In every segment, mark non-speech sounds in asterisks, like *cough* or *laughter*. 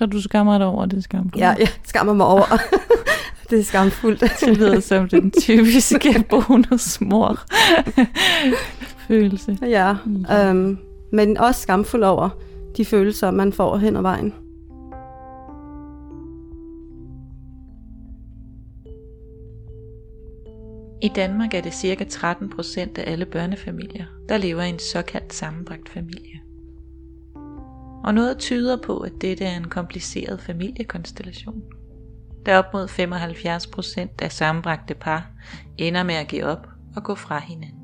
Så du skammer dig over det skam. Ja, jeg skammer mig over. *laughs* det er skamfuldt. Det lyder som den typiske *laughs* bonusmor følelse. Ja, øhm, men også skamfuld over de følelser, man får hen ad vejen. I Danmark er det ca. 13% af alle børnefamilier, der lever i en såkaldt sammenbragt familie. Og noget tyder på, at dette er en kompliceret familiekonstellation. Da op mod 75% af sammenbragte par ender med at give op og gå fra hinanden.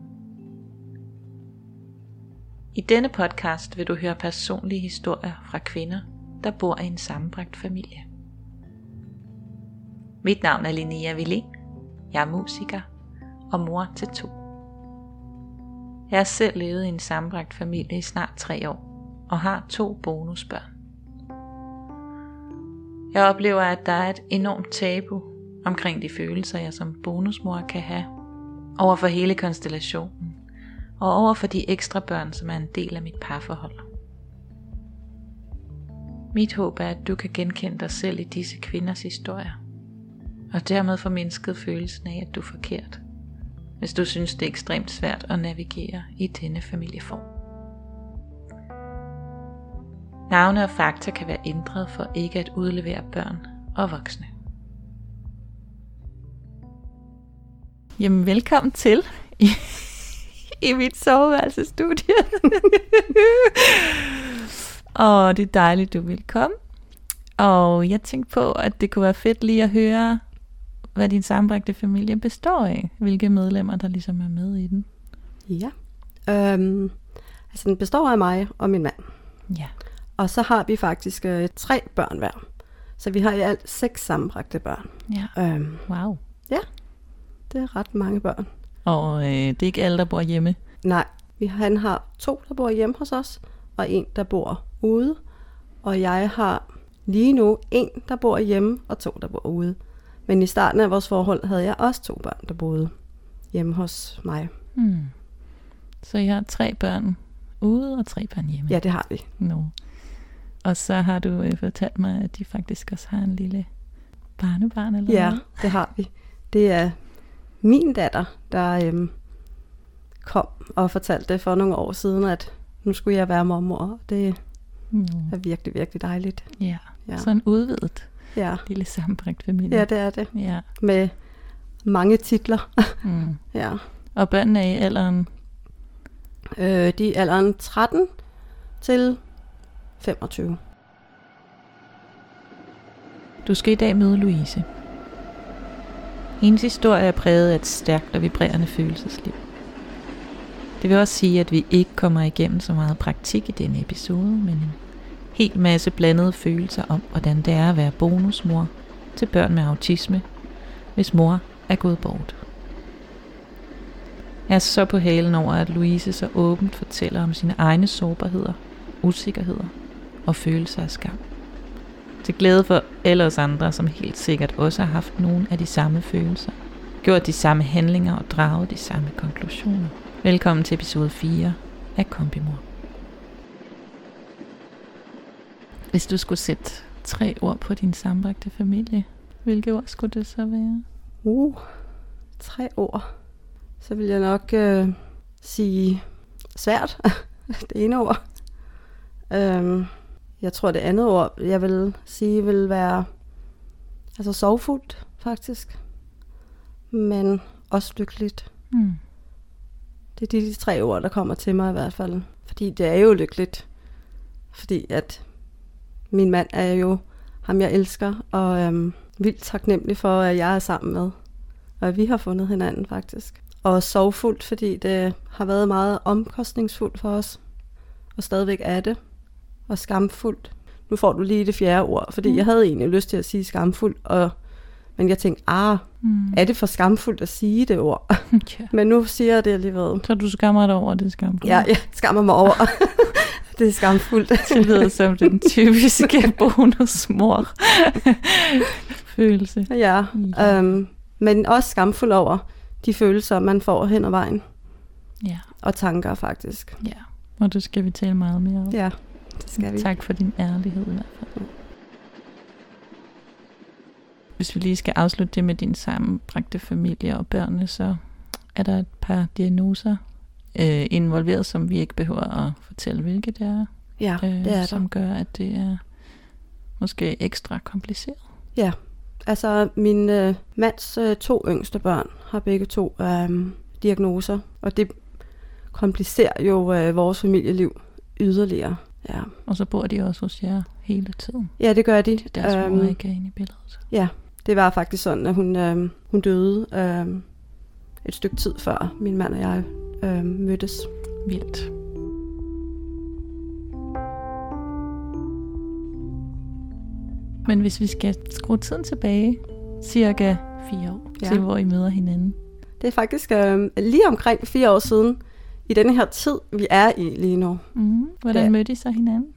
I denne podcast vil du høre personlige historier fra kvinder, der bor i en sammenbragt familie. Mit navn er Linnea Villén. Jeg er musiker og mor til to. Jeg har selv levet i en sammenbragt familie i snart tre år og har to bonusbørn. Jeg oplever, at der er et enormt tabu omkring de følelser, jeg som bonusmor kan have over for hele konstellationen og over for de ekstra børn, som er en del af mit parforhold. Mit håb er, at du kan genkende dig selv i disse kvinders historier, og dermed få mindsket følelsen af, at du er forkert, hvis du synes, det er ekstremt svært at navigere i denne familieform. Navne og fakta kan være ændret for ikke at udlevere børn og voksne. Jamen velkommen til i, i mit soveværelsestudie. og *laughs* det er dejligt, du vil komme. Og jeg tænkte på, at det kunne være fedt lige at høre, hvad din sammenbragte familie består af. Hvilke medlemmer, der ligesom er med i den. Ja. Øhm, altså den består af mig og min mand. Ja. Og så har vi faktisk øh, tre børn hver. Så vi har i alt seks sammenbragte børn. Ja. Øhm, Wow. det er ret mange børn. Og øh, det er ikke alle, der bor hjemme. Nej, vi, han har to, der bor hjemme hos os, og en, der bor ude. Og jeg har lige nu en, der bor hjemme, og to, der bor ude. Men i starten af vores forhold havde jeg også to børn, der boede hjemme hos mig. Hmm. Så jeg har tre børn ude og tre børn hjemme. Ja, det har vi. No. Og så har du øh, fortalt mig, at de faktisk også har en lille barnebarn eller Ja, noget. det har vi. Det er min datter, der øhm, kom og fortalte det for nogle år siden, at nu skulle jeg være mormor. Det No. er virkelig, virkelig dejligt. Ja. Ja. ja. Så en udvidet Ja, lille sammenbragt familie. ja det er det. Ja. Med mange titler. Mm. *laughs* ja. Og børnene er i alderen, Øh, de er alderen 13 til 25. du skal i dag møde Louise. Hendes historie er præget af et stærkt og vibrerende følelsesliv. Det vil også sige, at vi ikke kommer igennem så meget praktik i denne episode, men en hel masse blandede følelser om, hvordan det er at være bonusmor til børn med autisme, hvis mor er gået bort. Jeg er så på halen over, at Louise så åbent fortæller om sine egne sårbarheder, usikkerheder og følelser af skam. Til glæde for alle os andre, som helt sikkert også har haft nogle af de samme følelser, gjort de samme handlinger og draget de samme konklusioner. Velkommen til episode 4 af Kombimor. Hvis du skulle sætte tre ord på din sambragte familie, hvilke ord skulle det så være? Uh, tre ord. Så vil jeg nok øh, sige svært. *laughs* det ene ord. Øhm, jeg tror det andet ord, jeg vil sige, vil være altså sorgfuldt, faktisk. Men også lykkeligt. Hmm. Det er de, de tre ord, der kommer til mig i hvert fald. Fordi det er jo lykkeligt. Fordi at min mand er jo ham, jeg elsker, og øhm, vildt taknemmelig for, at jeg er sammen med. Og vi har fundet hinanden faktisk. Og sorgfuldt, fordi det har været meget omkostningsfuldt for os. Og stadigvæk er det. Og skamfuldt. Nu får du lige det fjerde ord, fordi Mm. jeg havde egentlig lyst til at sige skamfuldt, og, men jeg tænkte, ah, Hmm. er det for skamfuldt at sige det ord? *laughs* Ja. *laughs* men nu siger jeg det alligevel. Så du skammer dig over det skam? Ja, jeg skammer mig over. *laughs* det er skamfuldt. Det lyder som den typiske bonusmor følelse. ja, Ja. øhm, men også skamfuld over de følelser, man får hen ad vejen. Ja, Og tanker faktisk. ja. Og det skal vi tale meget mere om. Ja, det skal vi. Tak for din ærlighed i hvert fald. Hvis vi lige skal afslutte det med din sammenbragte familie og børnene, så er der et par diagnoser øh, involveret, som vi ikke behøver at fortælle, hvilke det er, Ja, øh, det er der. som gør, at det er måske ekstra kompliceret. Ja, altså min øh, mands øh, to yngste børn har begge to øh, diagnoser, og det komplicerer jo øh, vores familieliv yderligere. Ja. Og så bor de også hos jer hele tiden. ja, det gør de. Deres øhm, mor Øhm, ikke er inde i billedet. Ja, det var faktisk sådan, at hun, øh, hun døde øh, et stykke tid før min mand og jeg øh, mødtes. Vildt. Men hvis vi skal skrue tiden tilbage, cirka fire år. Ja. til hvor I møder hinanden. Det er faktisk øh, lige omkring fire år siden, i denne her tid, vi er i lige nu. Mm. Hvordan Ja. mødte I så hinanden?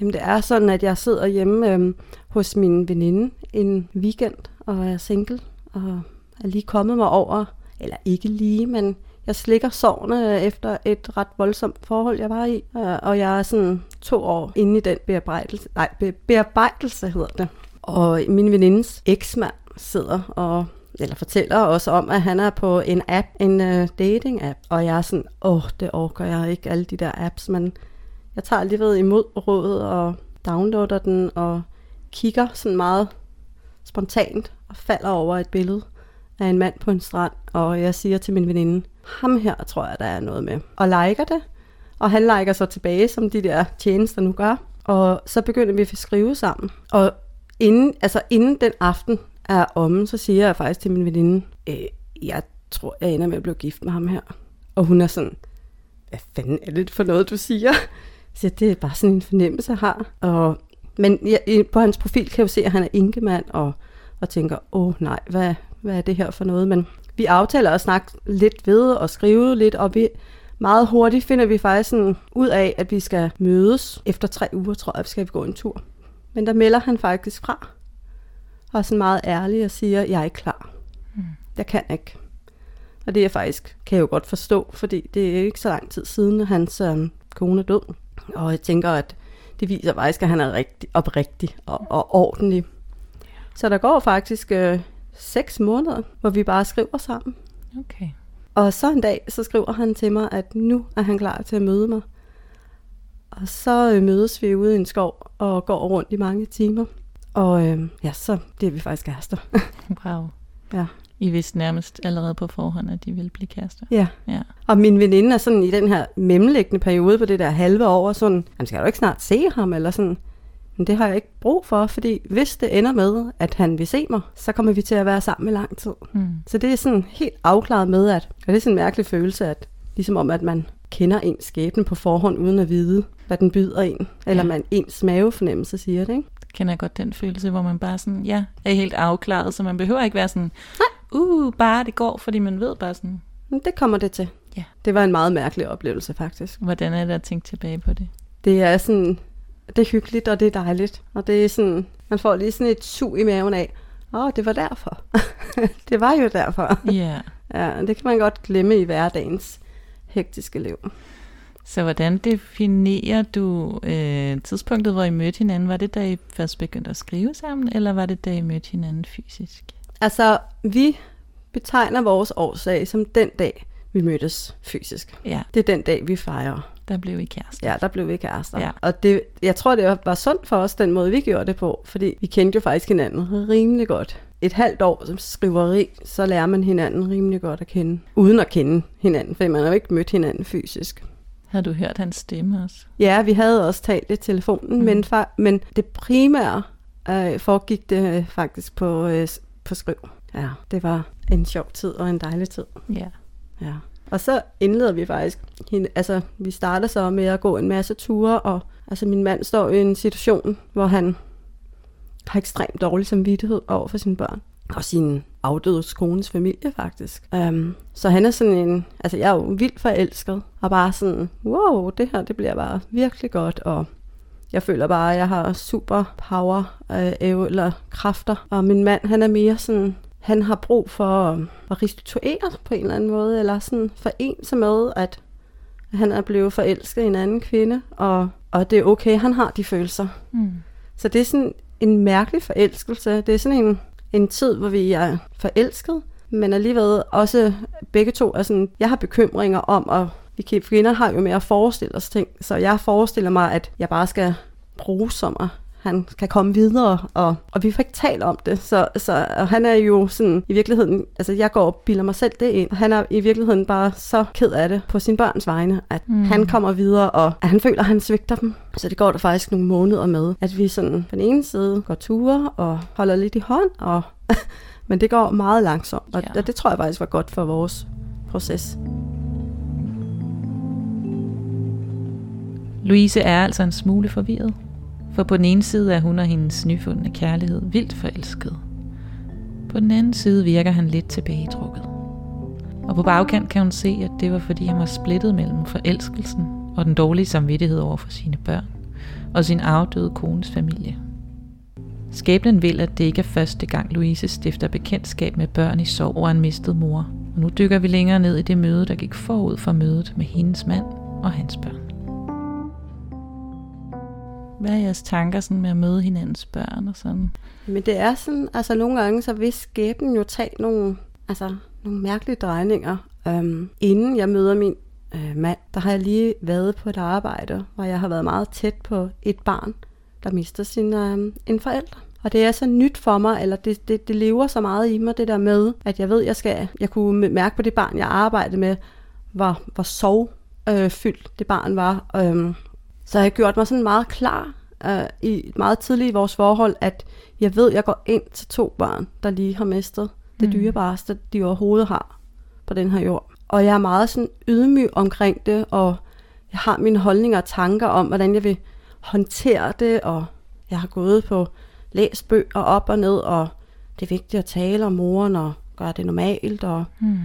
Jamen det er sådan, at jeg sidder hjemme øh, hos min veninde en weekend, og er single, og er lige kommet mig over, eller ikke lige, men jeg slikker sårene efter et ret voldsomt forhold, jeg var i. Øh, Og jeg er sådan to år inde i den bearbejdelse, nej, be- bearbejdelse hedder det. Og min venindes eksmand sidder og eller fortæller også om, at han er på en app, en uh, dating-app, og jeg er sådan, åh, det orker jeg ikke, alle de der apps, men jeg tager alligevel imod rådet og downloader den og kigger sådan meget spontant og falder over et billede af en mand på en strand, og jeg siger til min veninde, ham her tror jeg, der er noget med, og liker det, og han liker så tilbage, som de der tjenester nu gør, og så begynder vi at skrive sammen, og inden, altså inden den aften er omme, så siger jeg faktisk til min veninde, øh, jeg tror, jeg ender med at blive gift med ham her. Og hun er sådan, hvad fanden er det for noget, du siger? Så det er bare sådan en fornemmelse, jeg har. Og, men jeg, på hans profil kan jeg jo se, at han er enkemand, og, og tænker, åh nej, hvad, hvad er det her for noget? Men vi aftaler at snakke lidt ved og skrive lidt, og vi, meget hurtigt finder vi faktisk sådan ud af, at vi skal mødes. Efter tre uger, tror jeg, skal vi gå en tur. Men der melder han faktisk fra. Og er sådan meget ærlig og siger, jeg er ikke klar. Mm. Jeg kan ikke. Og det er faktisk, kan jeg jo godt forstå, fordi det er ikke så lang tid siden, at hans øhm, kone er død. Og jeg tænker, at det viser faktisk, at han er rigtig oprigtig og, og ordentlig. Så der går faktisk øh, seks måneder, hvor vi bare skriver sammen. Okay. Og så en dag, så skriver han til mig, at nu er han klar til at møde mig. Og så øh, mødes vi ude i en skov og går rundt i mange timer. Og øh, ja, så bliver vi faktisk kærester. *laughs* Wow. ja. I vidste nærmest allerede på forhånd, at de ville blive kærester. ja. Ja. Og min veninde er sådan i den her mellemliggende periode på det der halve år, sådan, jamen skal du ikke snart se ham, eller sådan. Men det har jeg ikke brug for, fordi hvis det ender med, at han vil se mig, så kommer vi til at være sammen i lang tid. Mm. Så det er sådan helt afklaret med, at og det er sådan en mærkelig følelse, at ligesom om, at man kender ens skæbne på forhånd, uden at vide, hvad den byder en. Eller Ja. man ens mavefornemmelse siger det, ikke? kender jeg godt den følelse, hvor man bare sådan, ja, er helt afklaret, så man behøver ikke være sådan, uh, bare det går, fordi man ved bare sådan, det kommer det til. Ja. Det var en meget mærkelig oplevelse, faktisk. hvordan er det at tænke tilbage på det? Det er sådan, det er hyggeligt, og det er dejligt. Og det er sådan, man får lige sådan et sug i maven af, åh, oh, det var derfor. *laughs* det var jo derfor. Ja. Ja, det kan man godt glemme i hverdagens hektiske liv. Så hvordan definerer du øh, tidspunktet, hvor I mødte hinanden? Var det, da I først begyndte at skrive sammen, eller var det, da I mødte hinanden fysisk? Altså, vi betegner vores årsag som den dag, vi mødtes fysisk. Ja, Det er den dag, vi fejrer. der blev I kærester. Ja, der blev vi kærester. Ja. Og det, jeg tror, det var sundt for os, den måde, vi gjorde det på. Fordi vi kendte jo faktisk hinanden rimelig godt. Et halvt år som skriveri, så lærer man hinanden rimelig godt at kende. Uden at kende hinanden, for man har jo ikke mødt hinanden fysisk. Havde du hørt hans stemme også? Ja, vi havde også talt i telefonen, Mm. men, fa- men det primære øh, foregik det øh, faktisk på, øh, på skriv. Ja, det var en sjov tid og en dejlig tid. Ja. Ja. Og så indleder vi faktisk, hende, altså vi starter så med at gå en masse ture, og altså min mand står i en situation, hvor han har ekstremt dårlig samvittighed over for sine børn. Og sin afdøde kones familie, faktisk. Um, så han er sådan en... Altså, jeg er jo vildt forelsket. Og bare sådan, wow, det her, det bliver bare virkelig godt. Og jeg føler bare, at jeg har super power øh, eller kræfter. Og min mand, han er mere sådan... Han har brug for at restituere på en eller anden måde. Eller sådan forene sig med, at han er blevet forelsket i en anden kvinde. Og, og det er okay, han har de følelser. Mm. Så det er sådan en mærkelig forelskelse. Det er sådan en, en tid, hvor vi er forelsket, men alligevel også begge to er sådan, jeg har bekymringer om, og vi kvinder har jo mere at forestille os ting, så jeg forestiller mig, at jeg bare skal bruge som han kan komme videre, og, og vi får ikke talt om det. Så, så og han er jo sådan, i virkeligheden, altså jeg går og bilder mig selv det ind, og han er i virkeligheden bare så ked af det på sin børns vegne, at mm. han kommer videre, og at han føler, at han svigter dem. Så det går der faktisk nogle måneder med, at vi sådan på den ene side går ture og holder lidt i hånd, og *laughs* men det går meget langsomt, og ja. det tror jeg faktisk var godt for vores proces. Louise er altså en smule forvirret. For på den ene side er hun og hendes nyfundne kærlighed vildt forelsket. På den anden side virker han lidt tilbagetrukket. Og på bagkant kan hun se, at det var fordi han var splittet mellem forelskelsen og den dårlige samvittighed over for sine børn og sin afdøde kones familie. Skæbnen vil, at det ikke er første gang Louise stifter bekendtskab med børn i sorg over en mistet mor. Og nu dykker vi længere ned i det møde, der gik forud for mødet med hendes mand og hans børn. Hvad er jeres tanker sådan med at møde hinandens børn og sådan? Men det er sådan, altså nogle gange, så vil skæbnen jo tage nogle, altså, nogle mærkelige drejninger. Øhm, inden jeg møder min øh, mand, der har jeg lige været på et arbejde, hvor jeg har været meget tæt på et barn, der mister sin øh, en forælder. Og det er så nyt for mig, eller det, det, det lever så meget i mig, det der med, at jeg ved, jeg skal, jeg kunne mærke på det barn, jeg arbejdede med, hvor, hvor sorgfyldt øh, det barn var. Øh, så jeg har gjort mig sådan meget klar øh, i meget tidligt i vores forhold, at jeg ved, at jeg går ind til to børn, der lige har mistet det mm. dyrebareste, de overhovedet har på den her jord. Og jeg er meget sådan ydmyg omkring det, og jeg har mine holdninger og tanker om, hvordan jeg vil håndtere det, og jeg har gået på læst bøger op og ned, og det er vigtigt at tale om moren og gøre det normalt, og, mm.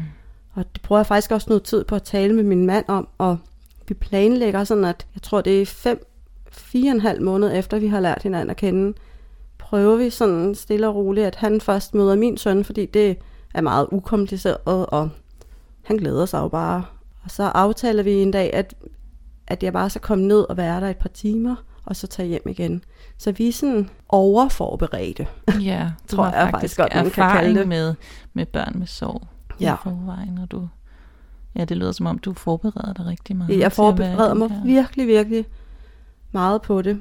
og det bruger jeg faktisk også noget tid på at tale med min mand om, og vi planlægger sådan, at jeg tror, det er fem, fire og en halv måned efter, vi har lært hinanden at kende, prøver vi sådan stille og roligt, at han først møder min søn, fordi det er meget ukompliceret, og han glæder sig jo bare. Og så aftaler vi en dag, at, at jeg bare skal komme ned og være der et par timer, og så tage hjem igen. Så vi er sådan overforberedte. Ja, *laughs* tror jeg faktisk, godt, man kan kalde det. med, med børn med sorg ja. i forvejen, og du Ja, det lyder som om, du forbereder dig rigtig meget. Jeg forbereder mig her. virkelig, virkelig meget på det.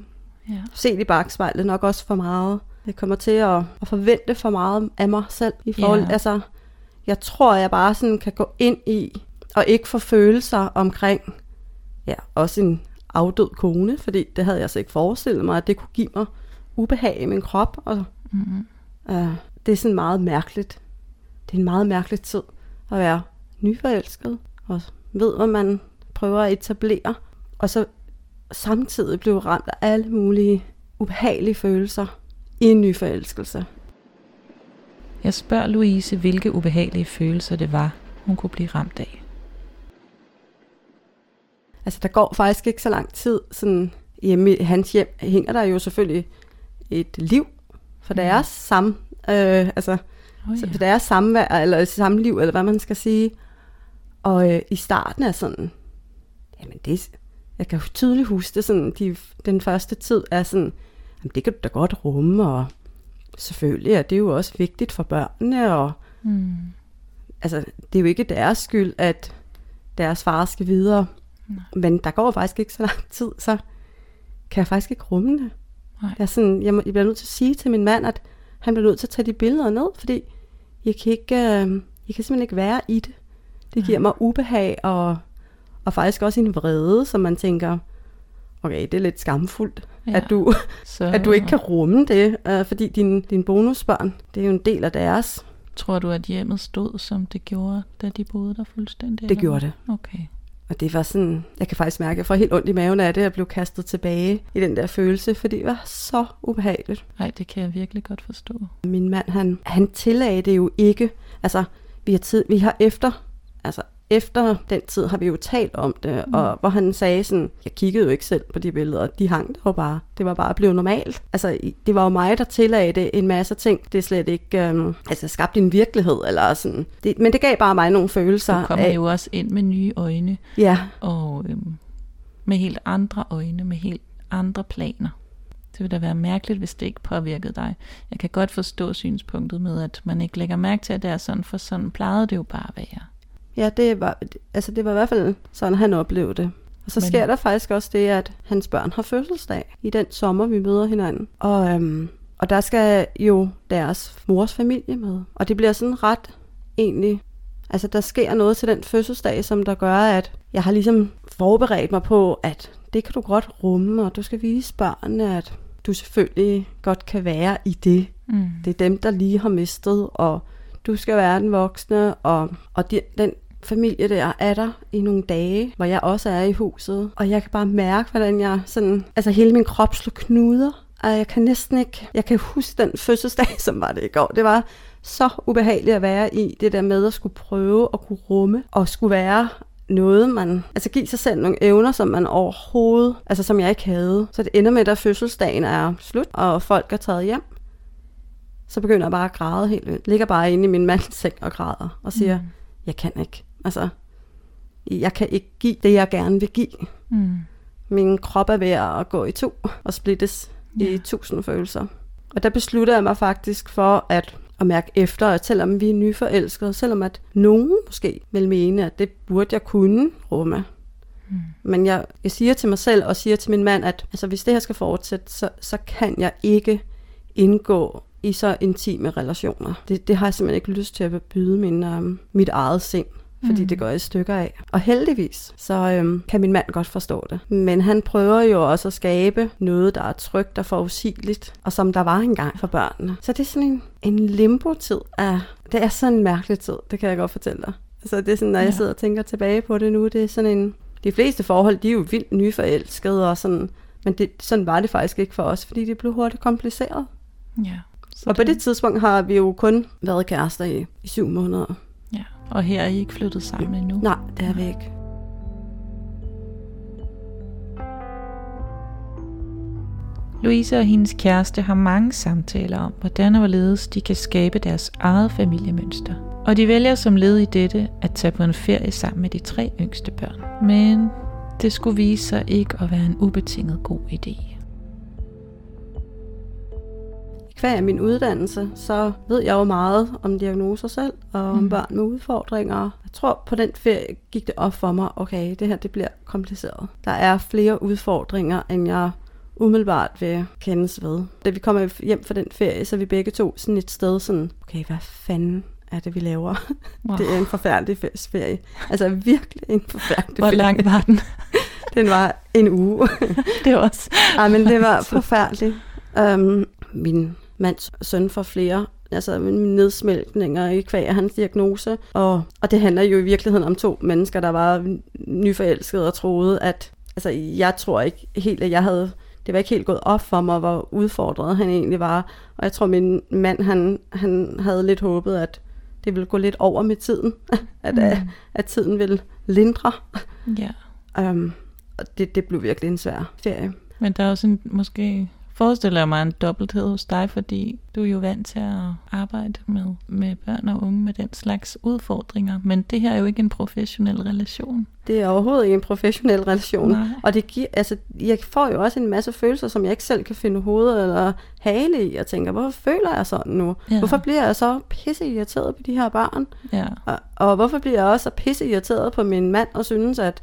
Ja. Se i bagspejlet nok også for meget. Det kommer til at, at forvente for meget af mig selv. I forhold, ja. altså, jeg tror, jeg bare sådan kan gå ind i, og ikke få følelser omkring, ja, også en afdød kone, fordi det havde jeg så ikke forestillet mig, at det kunne give mig ubehag i min krop. Og, mm-hmm. uh, det er sådan meget mærkeligt. Det er en meget mærkelig tid at være nyforelsket, og ved, hvad man prøver at etablere, og så samtidig blev ramt af alle mulige ubehagelige følelser i en nyforelskelse. Jeg spørger Louise, hvilke ubehagelige følelser det var, hun kunne blive ramt af. Altså, der går faktisk ikke så lang tid. Sådan, hjemme i hans hjem hænger der jo selvfølgelig et liv for deres sam, øh, altså, oh, ja. for deres samvær, eller samliv, eller hvad man skal sige. Og øh, i starten er sådan, jamen det, jeg kan tydeligt huske det, sådan, de, den første tid er sådan, jamen det kan du da godt rumme, og selvfølgelig er det jo også vigtigt for børnene, og mm. altså, det er jo ikke deres skyld, at deres far skal videre, Nej. men der går faktisk ikke så lang tid, så kan jeg faktisk ikke rumme det. Nej. Jeg, er sådan, jeg, må, jeg bliver nødt til at sige til min mand, at han bliver nødt til at tage de billeder ned, fordi jeg kan, ikke, øh, jeg kan simpelthen ikke være i det. Det giver mig ubehag og, og faktisk også en vrede, som man tænker, okay, det er lidt skamfuldt, ja. at, du, så, at du ikke kan rumme det, uh, fordi din, din bonusbørn, det er jo en del af deres. Tror du, at hjemmet stod, som det gjorde, da de boede der fuldstændig? Det gjorde det. Okay. Og det var sådan, jeg kan faktisk mærke, at jeg får helt ondt i maven af det, at jeg blev kastet tilbage i den der følelse, fordi det var så ubehageligt. Nej, det kan jeg virkelig godt forstå. Min mand, han, han tillagde det jo ikke. Altså, vi har, tid, vi har efter altså efter den tid har vi jo talt om det, mm. og hvor han sagde sådan, jeg kiggede jo ikke selv på de billeder, de hang der jo bare. Det var bare blevet normalt. Altså, det var jo mig, der tillagde det en masse ting. Det er slet ikke, øhm, altså, skabt en virkelighed, eller sådan. Det, men det gav bare mig nogle følelser. Du kommer af, jo også ind med nye øjne. Ja. Og øhm, med helt andre øjne, med helt andre planer. Det vil da være mærkeligt, hvis det ikke påvirkede dig. Jeg kan godt forstå synspunktet med, at man ikke lægger mærke til, at det er sådan, for sådan plejede det jo bare at være. Ja, det var, altså det var i hvert fald sådan, han oplevede det. Og så Men- sker der faktisk også det, at hans børn har fødselsdag i den sommer, vi møder hinanden. Og, øhm, og der skal jo deres mors familie med. Og det bliver sådan ret egentlig... Altså, der sker noget til den fødselsdag, som der gør, at jeg har ligesom forberedt mig på, at det kan du godt rumme, og du skal vise børnene, at du selvfølgelig godt kan være i det. Mm. Det er dem, der lige har mistet, og du skal være den voksne, og, og de, den familie der er der i nogle dage, hvor jeg også er i huset. Og jeg kan bare mærke, hvordan jeg sådan, altså hele min krop slår knuder. Og jeg kan næsten ikke, jeg kan huske den fødselsdag, *laughs* som var det i går. Det var så ubehageligt at være i, det der med at skulle prøve at kunne rumme, og skulle være noget, man... Altså give sig selv nogle evner, som man overhovedet... Altså som jeg ikke havde. Så det ender med, at fødselsdagen er slut, og folk er taget hjem. Så begynder jeg bare at græde helt vildt. Ligger bare inde i min mands seng og græder, og siger, mm. jeg kan ikke. Altså, jeg kan ikke give det, jeg gerne vil give. Mm. Min krop er ved at gå i to og splittes ja. i tusind følelser. Og der beslutter jeg mig faktisk for at, at mærke efter, at selvom vi er nyforelskede, selvom at nogen måske vil mene, at det burde jeg kunne rumme. Mm. Men jeg, jeg siger til mig selv og siger til min mand, at altså, hvis det her skal fortsætte, så, så kan jeg ikke indgå i så intime relationer. Det, det har jeg simpelthen ikke lyst til at byde min, um, mit eget sind fordi mm. det går i stykker af. Og heldigvis, så øhm, kan min mand godt forstå det. Men han prøver jo også at skabe noget, der er trygt og forudsigeligt, og som der var engang for børnene. Så det er sådan en, en limbo-tid. Af, det er sådan en mærkelig tid, det kan jeg godt fortælle dig. Altså det er sådan, når jeg sidder og tænker tilbage på det nu, det er sådan en... De fleste forhold, de er jo vildt nyforelskede og sådan... Men det, sådan var det faktisk ikke for os, fordi det blev hurtigt kompliceret. Ja. Så Og på det tidspunkt har vi jo kun været kærester i, i syv måneder. Og her er I ikke flyttet sammen endnu? Nej, det er vi ikke. Louise og hendes kæreste har mange samtaler om, hvordan og hvorledes de kan skabe deres eget familiemønster. Og de vælger som led i dette at tage på en ferie sammen med de tre yngste børn. Men det skulle vise sig ikke at være en ubetinget god idé. Hver af min uddannelse, så ved jeg jo meget om diagnoser selv, og om Mm. børn med udfordringer. Jeg tror, på den ferie gik det op for mig, okay, det her det bliver kompliceret. Der er flere udfordringer, end jeg umiddelbart vil kendes ved. Da vi kommer hjem fra den ferie, så er vi begge to sådan et sted sådan, okay, hvad fanden er det, vi laver? Wow. *laughs* Det er en forfærdelig fe- ferie. Altså virkelig en forfærdelig Hvor ferie. lang var den? *laughs* Den var en uge. *laughs* det var også... Ej, men det var forfærdeligt. Um, min mands søn får flere altså nedsmeltninger i kvæg af hans diagnose. Og, og det handler jo i virkeligheden om to mennesker, der var nyforelskede og troede, at altså, jeg tror ikke helt, at jeg havde det var ikke helt gået op for mig, hvor udfordret han egentlig var. Og jeg tror, min mand, han, han havde lidt håbet, at det ville gå lidt over med tiden. *laughs* At, Mm. at, at tiden ville lindre. Ja. Um, *laughs* og det, det blev virkelig en svær ferie. Men der er også en, måske forestiller jeg mig en dobbelthed hos dig, fordi du er jo vant til at arbejde med, med børn og unge med den slags udfordringer. Men det her er jo ikke en professionel relation. Det er overhovedet ikke en professionel relation. Nej. Og det giver, altså, jeg får jo også en masse følelser, som jeg ikke selv kan finde hovedet eller hale i. Jeg tænker, hvorfor føler jeg sådan nu? Ja. Hvorfor bliver jeg så pisse irriteret på de her børn? Ja. Og, og hvorfor bliver jeg også så pisse irriteret på min mand og synes, at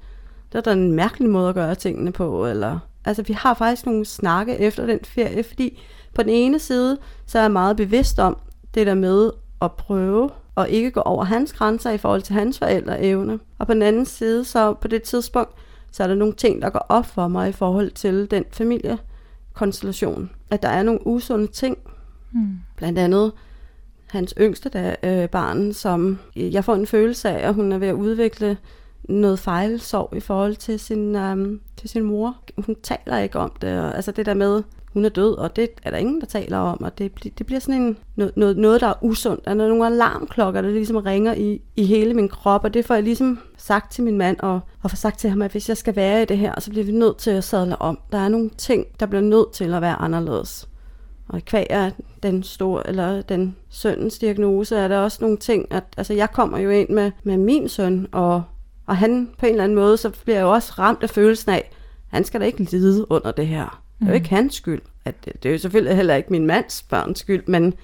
det er da en mærkelig måde at gøre tingene på? Eller, altså, vi har faktisk nogle snakke efter den ferie, fordi på den ene side, så er jeg meget bevidst om det der med at prøve og ikke gå over hans grænser i forhold til hans forældreevne. Og på den anden side, så på det tidspunkt, så er der nogle ting, der går op for mig i forhold til den familiekonstellation. At der er nogle usunde ting, Hmm. blandt andet hans yngste der, øh, barn, som jeg får en følelse af, at hun er ved at udvikle noget fejlsorg i forhold til sin, øhm, til sin mor. Hun taler ikke om det, og, altså det der med, hun er død, og det er der ingen, der taler om, og det, det bliver sådan en, noget, noget, noget, der er usundt. Der er nogle alarmklokker, der ligesom ringer i, i hele min krop, og det får jeg ligesom sagt til min mand, og, og får sagt til ham, at hvis jeg skal være i det her, så bliver vi nødt til at sadle om. Der er nogle ting, der bliver nødt til at være anderledes. Og i kvæg af den store, eller den søndens diagnose, er der også nogle ting, at altså jeg kommer jo ind med, med min søn, og, og han på en eller anden måde, så bliver jeg jo også ramt af følelsen af, han skal da ikke lide under det her. Det er jo Mm. ikke hans skyld. at det er jo selvfølgelig heller ikke min mands børns skyld, men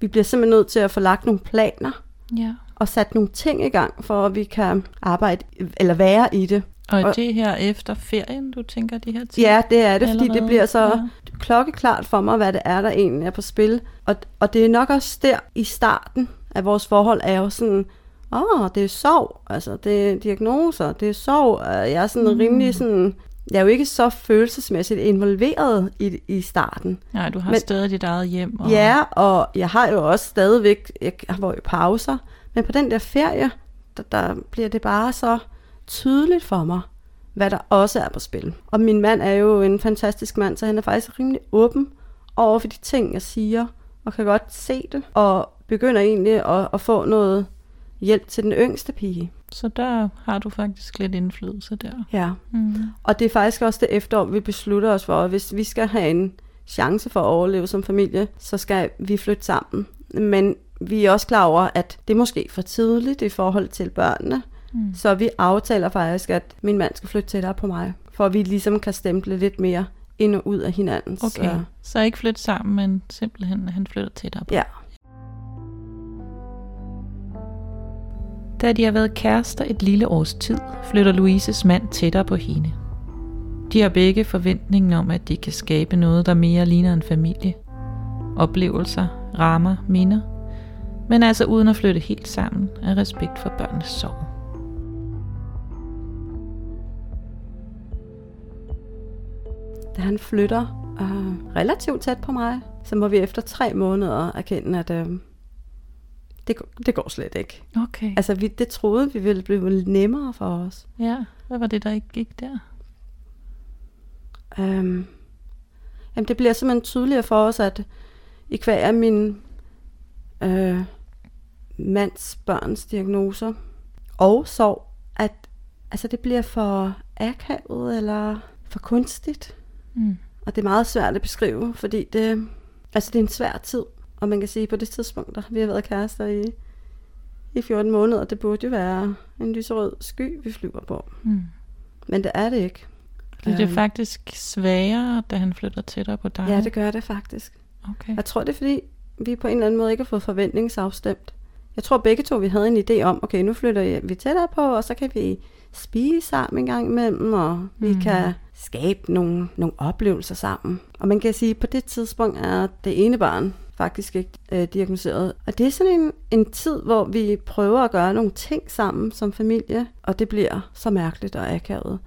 vi bliver simpelthen nødt til at få lagt nogle planer Ja. og sat nogle ting i gang, for at vi kan arbejde eller være i det. Og er det her efter ferien, du tænker de her ting? Ja, det er det, fordi det bliver så ja. klokkeklart for mig, hvad det er, der egentlig er på spil. Og, og det er nok også der i starten af vores forhold, er jo sådan, åh, oh, det er sorg, altså det er diagnoser, det er sorg. Øh, Jeg er sådan mm. rimelig sådan, jeg er jo ikke så følelsesmæssigt involveret i, i starten. Nej, du har Men- Men, stadig dit eget hjem. Og, Ja, og jeg har jo også stadigvæk, jeg har jo pauser, men på den der ferie, der, der bliver det bare så tydeligt for mig, hvad der også er på spil. Og min mand er jo en fantastisk mand, så han er faktisk rimelig åben over for de ting, jeg siger, og kan godt se det, og begynder egentlig at, at få noget hjælp til den yngste pige. Så der har du faktisk lidt indflydelse der. Ja. Mm. Og det er faktisk også det efterår, vi beslutter os for, at hvis vi skal have en chance for at overleve som familie, så skal vi flytte sammen. Men vi er også klar over, at det er måske for tidligt i forhold til børnene. Mm. Så vi aftaler faktisk, at min mand skal flytte tættere på mig, for at vi ligesom kan stemple lidt mere ind og ud af hinanden. Okay, Så, så. ikke flytte sammen, men simpelthen, at han flytter tættere på. ja. Da de har været kærester et lille års tid, flytter Louises mand tættere på hende. De har begge forventningen om, at de kan skabe noget, der mere ligner en familie. Oplevelser, rammer, minder. Men altså uden at flytte helt sammen af respekt for børnenes sorg. Da han flytter øh, relativt tæt på mig, så må vi efter tre måneder erkende, at øh, det, det går slet ikke. Okay. Altså, vi, det troede vi ville blive nemmere for os. Ja, hvad var det, der ikke gik der? Øhm, jamen, det bliver simpelthen tydeligere for os, at i hver af min øh, mands børns diagnoser og sorg, at altså, det bliver for akavet eller for kunstigt. Mm. Og det er meget svært at beskrive, fordi det, altså, det er en svær tid. Og man kan sige, på det tidspunkt, der vi har været kærester i, i 14 måneder, det burde jo være en lyserød sky, vi flyver på. Mm. Men det er det ikke. Bliver det Øhm. faktisk sværere, da han flytter tættere på dig? Ja, det gør det faktisk. Okay. Jeg tror, det er fordi, vi på en eller anden måde ikke har fået forventningsafstemt. Jeg tror begge to, vi havde en idé om, okay, nu flytter vi tættere på, og så kan vi spise sammen en gang imellem, og vi mm. kan skabe nogle, nogle oplevelser sammen. Og man kan sige, at på det tidspunkt er det ene barn faktisk ikke øh, diagnoseret. Og det er sådan en, en tid, hvor vi prøver at gøre nogle ting sammen som familie, og det bliver så mærkeligt og akavet.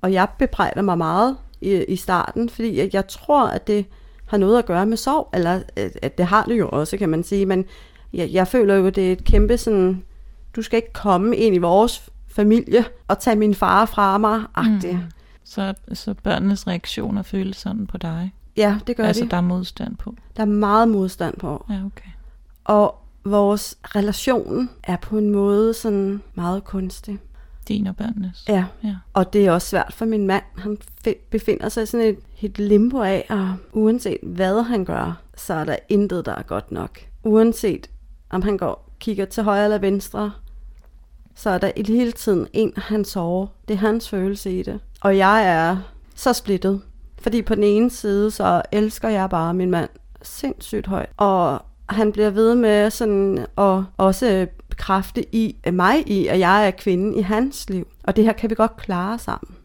Og jeg bebrejder mig meget i, i starten, fordi jeg, jeg tror, at det har noget at gøre med sorg, eller at, at det har det jo også, kan man sige, men jeg, jeg føler jo, at det er et kæmpe sådan, du skal ikke komme ind i vores familie og tage min far fra mig, agtigt. Mm. Så, så børnenes reaktioner føles sådan på dig? Ja, det gør altså, de. der er modstand på? Der er meget modstand på. Ja, okay. Og vores relation er på en måde sådan meget kunstig. Din og børnenes? Ja, Ja. og det er også svært for min mand. Han befinder sig i sådan et, et limbo af, og uanset hvad han gør, så er der intet, der er godt nok. Uanset om han går kigger til højre eller venstre, så er der i hele tiden en, han sover. Det er hans følelse i det. Og jeg er så splittet. Fordi på den ene side, så elsker jeg bare min mand sindssygt højt. Og han bliver ved med sådan at også bekræfte i mig i, at jeg er kvinden i hans liv. Og det her kan vi godt klare sammen.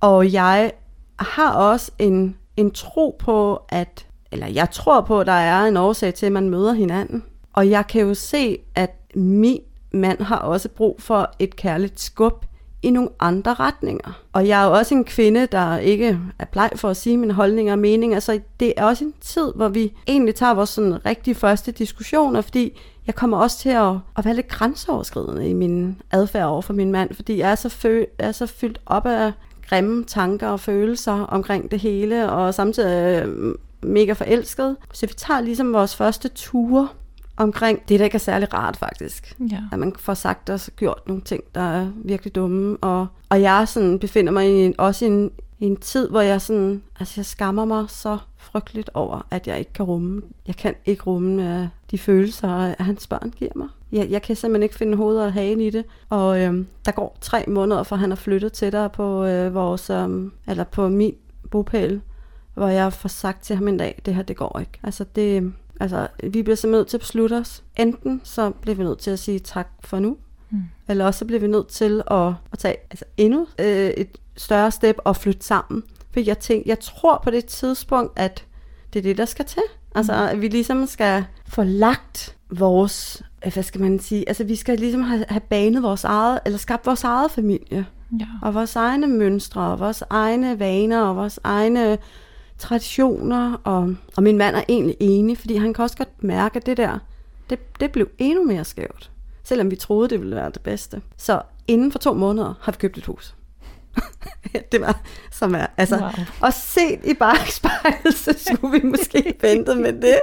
Og jeg har også en, en tro på, at, eller jeg tror på, at der er en årsag til, at man møder hinanden. Og jeg kan jo se, at min mand har også brug for et kærligt skub i nogle andre retninger. Og jeg er jo også en kvinde, der ikke er bleg for at sige mine holdninger og meninger, så det er også en tid, hvor vi egentlig tager vores sådan rigtige første diskussioner, fordi jeg kommer også til at, at være lidt grænseoverskridende i min adfærd over for min mand, fordi jeg er så, fø- er så fyldt op af grimme tanker og følelser omkring det hele, og samtidig øh, mega forelsket. Så vi tager ligesom vores første ture omkring det, der ikke er særlig rart faktisk. Ja. At man får sagt og gjort nogle ting, der er virkelig dumme. Og, og jeg sådan befinder mig i en, også i en, i en tid, hvor jeg sådan, altså jeg skammer mig så frygteligt over, at jeg ikke kan rumme. Jeg kan ikke rumme uh, de følelser, at hans børn giver mig. Jeg, jeg kan simpelthen ikke finde hovedet og hagen i det. Og øhm, der går tre måneder, for han er flyttet tættere på øh, vores, øhm, eller på min bopæl. hvor jeg får sagt til ham en dag, det her, det går ikke. Altså, det, altså vi bliver simpelthen nødt til at beslutte os. Enten så bliver vi nødt til at sige tak for nu, mm. eller også så bliver vi nødt til at, at tage altså, endnu øh, et større step og flytte sammen. For jeg, tænker, jeg tror på det tidspunkt, at det er det, der skal til. Altså, mm. at vi ligesom skal få lagt vores, øh, hvad skal man sige, altså vi skal ligesom have, have banet vores eget, eller skabt vores eget familie. Ja. Og vores egne mønstre, og vores egne vaner, og vores egne traditioner. Og, og min mand er egentlig enig, fordi han kan også godt mærke, at det der, det, det blev endnu mere skævt. Selvom vi troede, det ville være det bedste. Så inden for to måneder har vi købt et hus. *laughs* det var som er, altså, wow. og set i bagspejlet, så skulle vi måske *laughs* vente med det.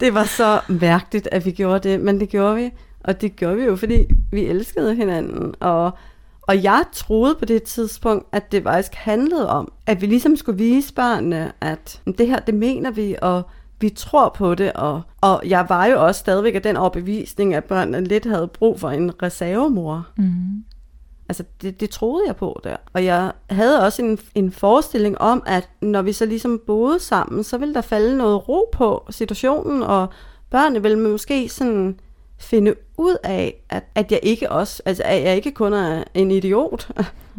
Det var så mærkeligt, at vi gjorde det, men det gjorde vi. Og det gjorde vi jo, fordi vi elskede hinanden, og, og jeg troede på det tidspunkt, at det faktisk handlede om, at vi ligesom skulle vise børnene, at det her, det mener vi, og vi tror på det, og, og jeg var jo også stadigvæk af den overbevisning, at børnene lidt havde brug for en reservemor. Mm. Altså, det, det troede jeg på der. Og jeg havde også en, en forestilling om, at når vi så ligesom boede sammen, så ville der falde noget ro på situationen, og børnene ville måske sådan finde ud af, at, at jeg ikke også, altså at jeg ikke kun er en idiot,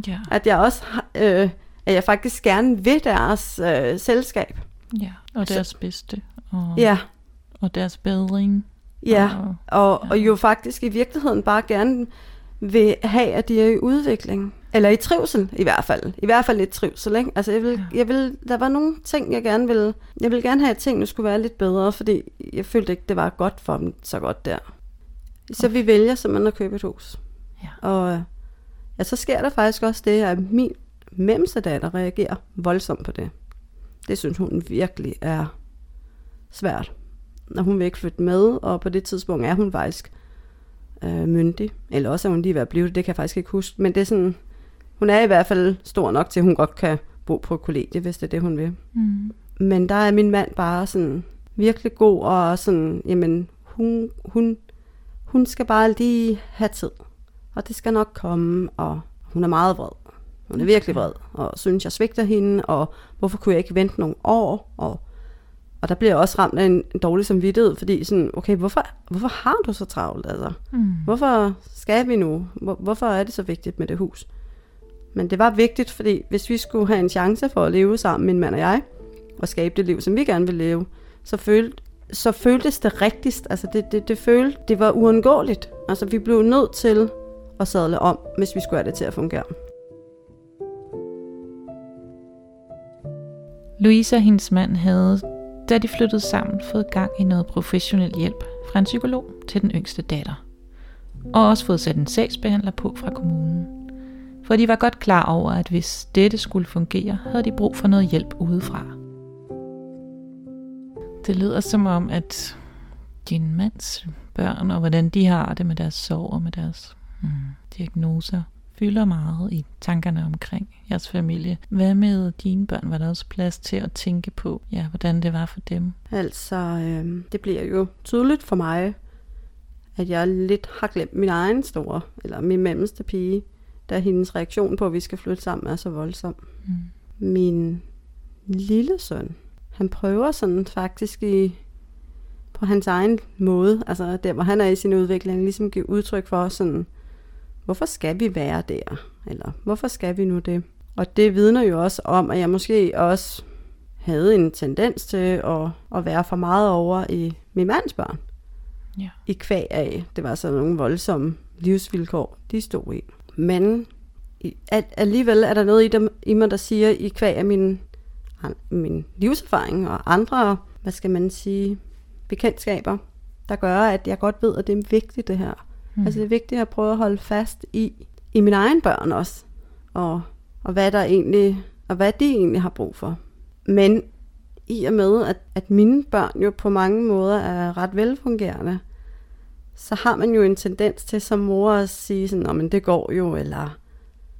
ja. *laughs* at jeg også, øh, at jeg faktisk gerne vil deres øh, selskab. Ja, og deres så, bedste. Og, ja. Og deres bedring. Ja, og, og, ja. og jo faktisk i virkeligheden bare gerne vil have, at de er i udvikling. Eller i trivsel, i hvert fald. I hvert fald lidt trivsel, ikke? Altså, jeg vil, ja. jeg vil, der var nogle ting, jeg gerne ville... Jeg vil gerne have, at tingene skulle være lidt bedre, fordi jeg følte ikke, det var godt for dem så godt der. Så vi vælger simpelthen at købe et hus. Ja. Og ja, så sker der faktisk også det, at min memse datter reagerer voldsomt på det. Det synes hun virkelig er svært. Når hun vil ikke flytte med, og på det tidspunkt er hun faktisk øh, myndig. Eller også er hun lige ved at blive det, det kan jeg faktisk ikke huske. Men det er sådan, hun er i hvert fald stor nok til, at hun godt kan bo på kollegie, hvis det er det, hun vil. Mm. Men der er min mand bare sådan virkelig god, og sådan, jamen, hun, hun, hun skal bare lige have tid. Og det skal nok komme, og hun er meget vred. Hun er virkelig vred, og synes, jeg svigter hende, og hvorfor kunne jeg ikke vente nogle år, og og der bliver jeg også ramt af en, en dårlig samvittighed, fordi sådan, okay, hvorfor, hvorfor har du så travlt? Altså? Mm. Hvorfor skal vi nu? Hvor, hvorfor er det så vigtigt med det hus? Men det var vigtigt, fordi hvis vi skulle have en chance for at leve sammen, min mand og jeg, og skabe det liv, som vi gerne vil leve, så, følte, så føltes det rigtigst. Altså det, det, det følte, det var uundgåeligt. Altså vi blev nødt til at sadle om, hvis vi skulle have det til at fungere. Louise og hendes mand havde da de flyttede sammen, fået gang i noget professionel hjælp fra en psykolog til den yngste datter. Og også fået sat en sagsbehandler på fra kommunen. For de var godt klar over, at hvis dette skulle fungere, havde de brug for noget hjælp udefra. Det lyder som om, at din mands børn og hvordan de har det med deres sorg og med deres hmm, diagnoser, fylder meget i tankerne omkring jeres familie. Hvad med dine børn? Var der også plads til at tænke på, ja, hvordan det var for dem? Altså, øh, det bliver jo tydeligt for mig, at jeg lidt har glemt min egen store, eller min mellemste pige, da hendes reaktion på, at vi skal flytte sammen, er så voldsom. Mm. Min lille søn, han prøver sådan faktisk i, på hans egen måde, altså der, hvor han er i sin udvikling, ligesom give udtryk for sådan, hvorfor skal vi være der? Eller hvorfor skal vi nu det? Og det vidner jo også om, at jeg måske også havde en tendens til at, at være for meget over i min mands børn. Ja. I kvæg af, det var sådan nogle voldsomme livsvilkår, de stod i. Men alligevel er der noget i, dem, i mig, der siger, i kvæg af min, min livserfaring og andre, hvad skal man sige, bekendtskaber, der gør, at jeg godt ved, at det er vigtigt det her. Mm. Altså det er vigtigt at prøve at holde fast i, i mine egne børn også, og, og hvad der egentlig, og hvad de egentlig har brug for. Men i og med, at, at mine børn jo på mange måder er ret velfungerende, så har man jo en tendens til som mor at sige sådan, men det går jo, eller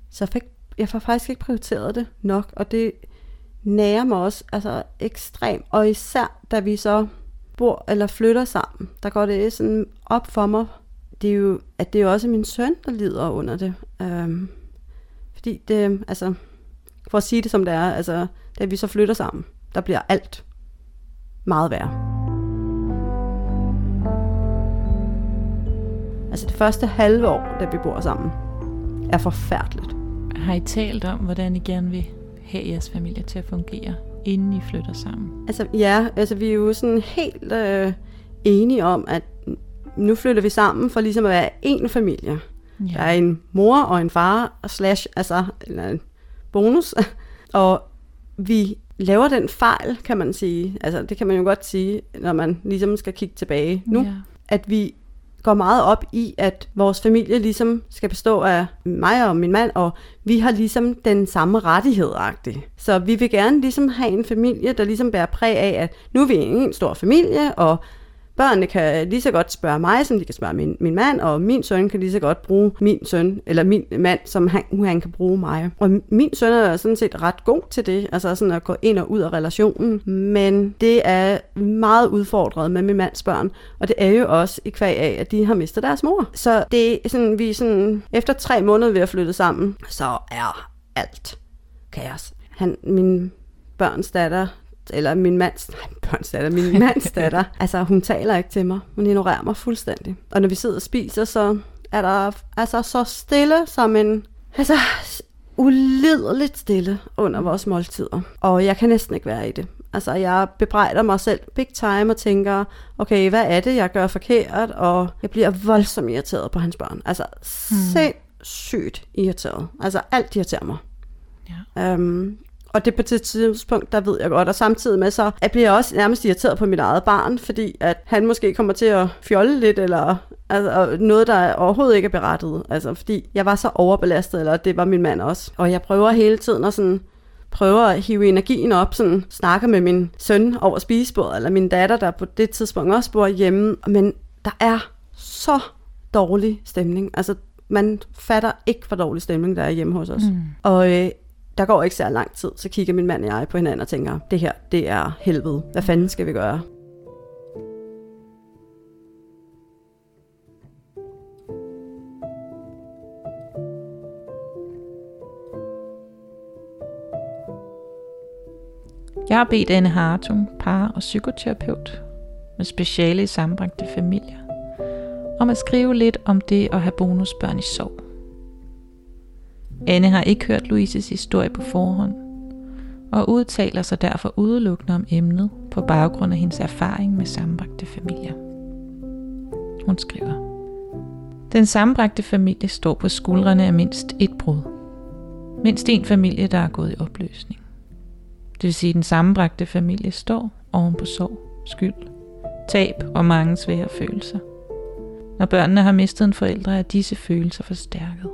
så fik, jeg får faktisk ikke prioriteret det nok, og det nærer mig også altså ekstremt, og især da vi så bor eller flytter sammen, der går det sådan op for mig, det er jo, at det er jo også min søn, der lider under det. Øhm, fordi det, altså, for at sige det som det er, altså, da vi så flytter sammen, der bliver alt meget værre. Altså det første halve år, da vi bor sammen, er forfærdeligt. Har I talt om, hvordan I gerne vil have jeres familie til at fungere, inden I flytter sammen? Altså ja, altså vi er jo sådan helt øh, enige om, at nu flytter vi sammen for ligesom at være en familie. Ja. Der er en mor og en far, slash, altså eller en bonus, *laughs* og vi laver den fejl, kan man sige, altså det kan man jo godt sige, når man ligesom skal kigge tilbage nu, ja. at vi går meget op i, at vores familie ligesom skal bestå af mig og min mand, og vi har ligesom den samme rettighed -agtig. Så vi vil gerne ligesom have en familie, der ligesom bærer præg af, at nu er vi en stor familie, og Børnene kan lige så godt spørge mig, som de kan spørge min, min mand, og min søn kan lige så godt bruge min søn, eller min mand, som han, han kan bruge mig. Og min søn er sådan set ret god til det, altså sådan at gå ind og ud af relationen, men det er meget udfordret med min mands børn, og det er jo også i kvæg af, at de har mistet deres mor. Så det er sådan, vi er sådan, efter tre måneder ved at flytte sammen, så er alt kaos. Han, min børns datter eller min mands, nej, børns datter, min *laughs* mands datter, altså hun taler ikke til mig, hun ignorerer mig fuldstændig. Og når vi sidder og spiser, så er der altså så stille som en, altså ulideligt stille under vores måltider. Og jeg kan næsten ikke være i det. Altså, jeg bebrejder mig selv big time og tænker, okay, hvad er det, jeg gør forkert? Og jeg bliver voldsomt irriteret på hans børn. Altså, hmm. sindssygt irriteret. Altså, alt irriterer mig. Ja. Um, og det på det tidspunkt, der ved jeg godt. Og samtidig med så, at bliver jeg også nærmest irriteret på mit eget barn, fordi at han måske kommer til at fjolle lidt, eller altså, noget, der overhovedet ikke er berettet. Altså, fordi jeg var så overbelastet, eller det var min mand også. Og jeg prøver hele tiden at sådan prøver at hive energien op, sådan snakker med min søn over spisebordet, eller min datter, der på det tidspunkt også bor hjemme. Men der er så dårlig stemning. Altså, man fatter ikke, hvor dårlig stemning der er hjemme hos os. Mm. Og øh, der går ikke så lang tid, så kigger min mand og jeg på hinanden og tænker, det her, det er helvede. Hvad fanden skal vi gøre? Jeg har bedt Anne Hartung, par- og psykoterapeut med speciale i sammenbragte familier, om at skrive lidt om det at have bonusbørn i sorg. Anne har ikke hørt Louises historie på forhånd, og udtaler sig derfor udelukkende om emnet på baggrund af hendes erfaring med sammenbragte familier. Hun skriver, Den sammenbragte familie står på skuldrene af mindst et brud. Mindst en familie, der er gået i opløsning. Det vil sige, at den sammenbragte familie står oven på sorg, skyld, tab og mange svære følelser. Når børnene har mistet en forælder, er disse følelser forstærket.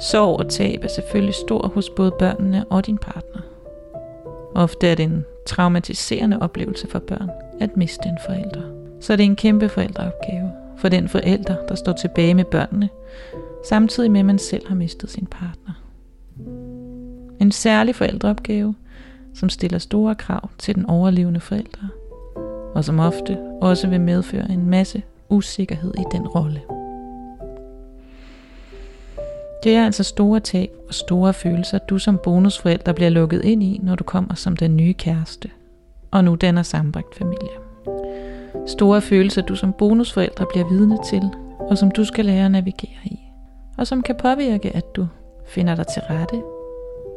Sorg og tab er selvfølgelig stor hos både børnene og din partner. Ofte er det en traumatiserende oplevelse for børn at miste en forælder. Så det er en kæmpe forældreopgave for den forælder, der står tilbage med børnene, samtidig med at man selv har mistet sin partner. En særlig forældreopgave, som stiller store krav til den overlevende forælder, og som ofte også vil medføre en masse usikkerhed i den rolle. Det er altså store tab og store følelser, du som bonusforælder bliver lukket ind i, når du kommer som den nye kæreste, og nu danner sambragt familie. Store følelser, du som bonusforældre bliver vidne til, og som du skal lære at navigere i, og som kan påvirke, at du finder dig til rette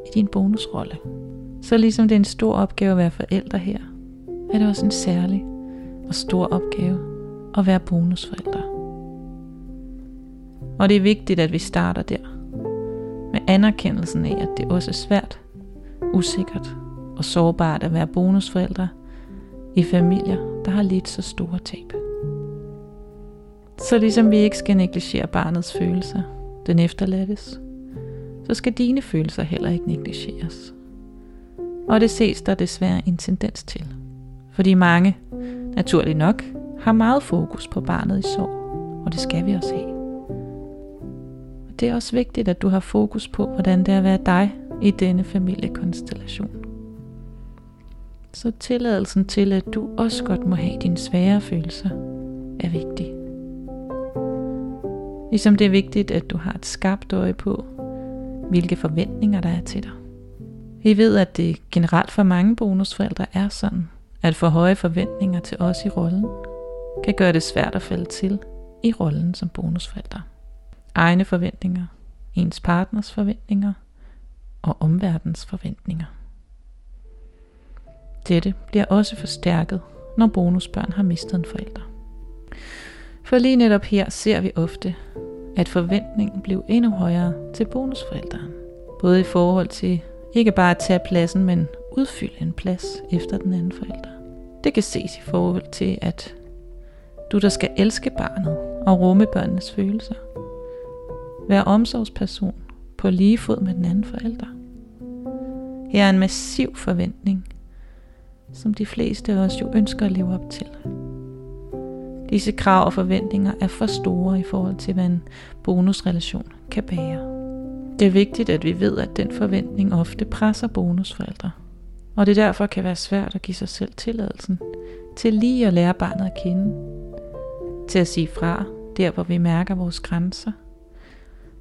i din bonusrolle. Så ligesom det er en stor opgave at være forældre her, er det også en særlig og stor opgave at være bonusforældre. Og det er vigtigt, at vi starter der anerkendelsen af, at det også er svært, usikkert og sårbart at være bonusforældre i familier, der har lidt så store tab. Så ligesom vi ikke skal negligere barnets følelser, den efterladtes, så skal dine følelser heller ikke negligeres. Og det ses der desværre en tendens til. Fordi mange, naturligt nok, har meget fokus på barnet i sorg, og det skal vi også have det er også vigtigt, at du har fokus på, hvordan det er at være dig i denne familiekonstellation. Så tilladelsen til, at du også godt må have dine svære følelser, er vigtig. Ligesom det er vigtigt, at du har et skarpt øje på, hvilke forventninger der er til dig. Vi ved, at det generelt for mange bonusforældre er sådan, at for høje forventninger til os i rollen kan gøre det svært at falde til i rollen som bonusforældre. Egne forventninger, ens partners forventninger og omverdens forventninger. Dette bliver også forstærket, når bonusbørn har mistet en forælder. For lige netop her ser vi ofte, at forventningen blev endnu højere til bonusforælderen. Både i forhold til ikke bare at tage pladsen, men udfylde en plads efter den anden forælder. Det kan ses i forhold til, at du der skal elske barnet og rumme børnenes følelser. Vær omsorgsperson på lige fod med den anden forælder. Her er en massiv forventning, som de fleste af os jo ønsker at leve op til. Disse krav og forventninger er for store i forhold til, hvad en bonusrelation kan bære. Det er vigtigt, at vi ved, at den forventning ofte presser bonusforældre, og det derfor kan være svært at give sig selv tilladelsen til lige at lære barnet at kende, til at sige fra, der hvor vi mærker vores grænser,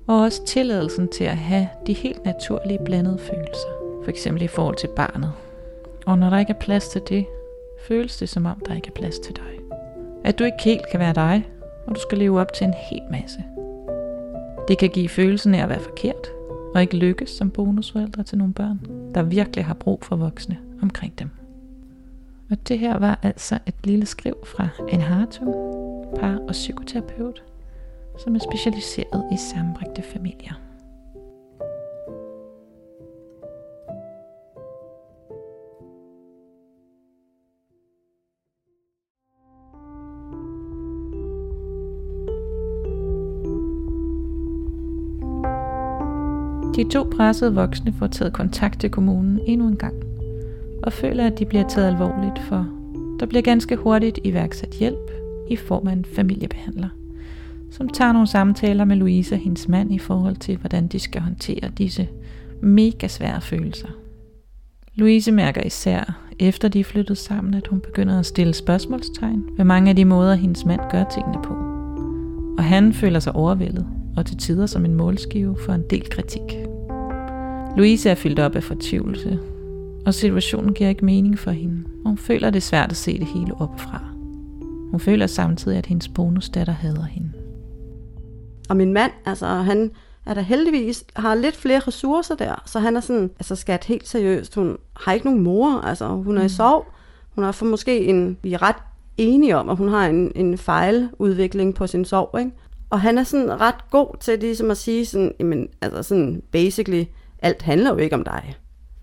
og også tilladelsen til at have de helt naturlige blandede følelser, for eksempel i forhold til barnet. Og når der ikke er plads til det, føles det som om der ikke er plads til dig. At du ikke helt kan være dig, og du skal leve op til en hel masse. Det kan give følelsen af at være forkert, og ikke lykkes som bonusforældre til nogle børn, der virkelig har brug for voksne omkring dem. Og det her var altså et lille skriv fra en Hartung, par- og psykoterapeut, som er specialiseret i sammenbragte familier. De to pressede voksne får taget kontakt til kommunen endnu en gang, og føler, at de bliver taget alvorligt, for der bliver ganske hurtigt iværksat hjælp i form af en familiebehandler, som tager nogle samtaler med Louise og hendes mand i forhold til, hvordan de skal håndtere disse mega svære følelser. Louise mærker især, efter de er flyttet sammen, at hun begynder at stille spørgsmålstegn ved mange af de måder, hendes mand gør tingene på. Og han føler sig overvældet, og til tider som en målskive for en del kritik. Louise er fyldt op af fortvivlelse, og situationen giver ikke mening for hende, og hun føler det svært at se det hele oppefra. Hun føler samtidig, at hendes bonusdatter hader hende. Og min mand, altså han er der heldigvis, har lidt flere ressourcer der, så han er sådan, altså skat helt seriøst, hun har ikke nogen mor, altså hun er mm. i sov, hun har for måske en, vi er ret enige om, at hun har en, en fejludvikling på sin sov, ikke? Og han er sådan ret god til ligesom at sige sådan, jamen, altså sådan basically, alt handler jo ikke om dig.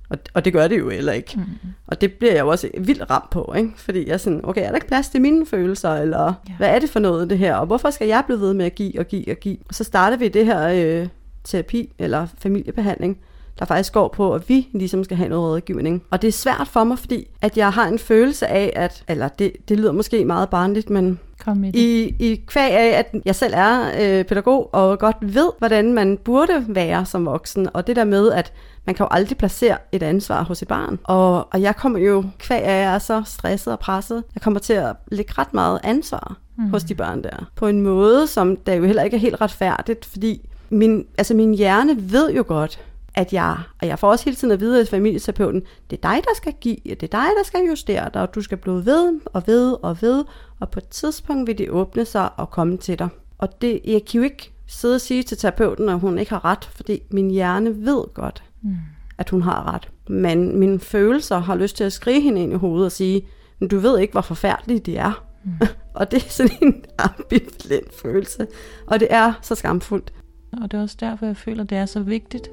Og, og det gør det jo heller ikke. Mm. Og det bliver jeg jo også vildt ramt på, ikke? Fordi jeg er sådan, okay, er der ikke plads til mine følelser, eller ja. hvad er det for noget, det her? Og hvorfor skal jeg blive ved med at give og give og give? Og så starter vi det her øh, terapi, eller familiebehandling, der faktisk går på, at vi ligesom skal have noget rådgivning. Og det er svært for mig, fordi at jeg har en følelse af, at, eller det, det lyder måske meget barnligt, men Kom i, det. i, i kvæg af, at jeg selv er øh, pædagog, og godt ved, hvordan man burde være som voksen, og det der med, at man kan jo aldrig placere et ansvar hos et barn. Og, og jeg kommer jo kvæg af, at jeg er så stresset og presset. Jeg kommer til at lægge ret meget ansvar mm. hos de børn der. På en måde, som der jo heller ikke er helt retfærdigt, fordi min, altså min hjerne ved jo godt, at jeg, og jeg får også hele tiden at vide af familieterapeuten, det er dig, der skal give, det er dig, der skal justere dig, og du skal blive ved og ved og ved, og på et tidspunkt vil det åbne sig og komme til dig. Og det, jeg kan jo ikke sidde og sige til terapeuten, at hun ikke har ret, fordi min hjerne ved godt, mm. at hun har ret. Men mine følelser har lyst til at skrige hende ind i hovedet og sige, men du ved ikke, hvor forfærdelige de er. Mm. *laughs* og det er sådan en ambivalent følelse, og det er så skamfuldt. Og det er også derfor, jeg føler, det er så vigtigt,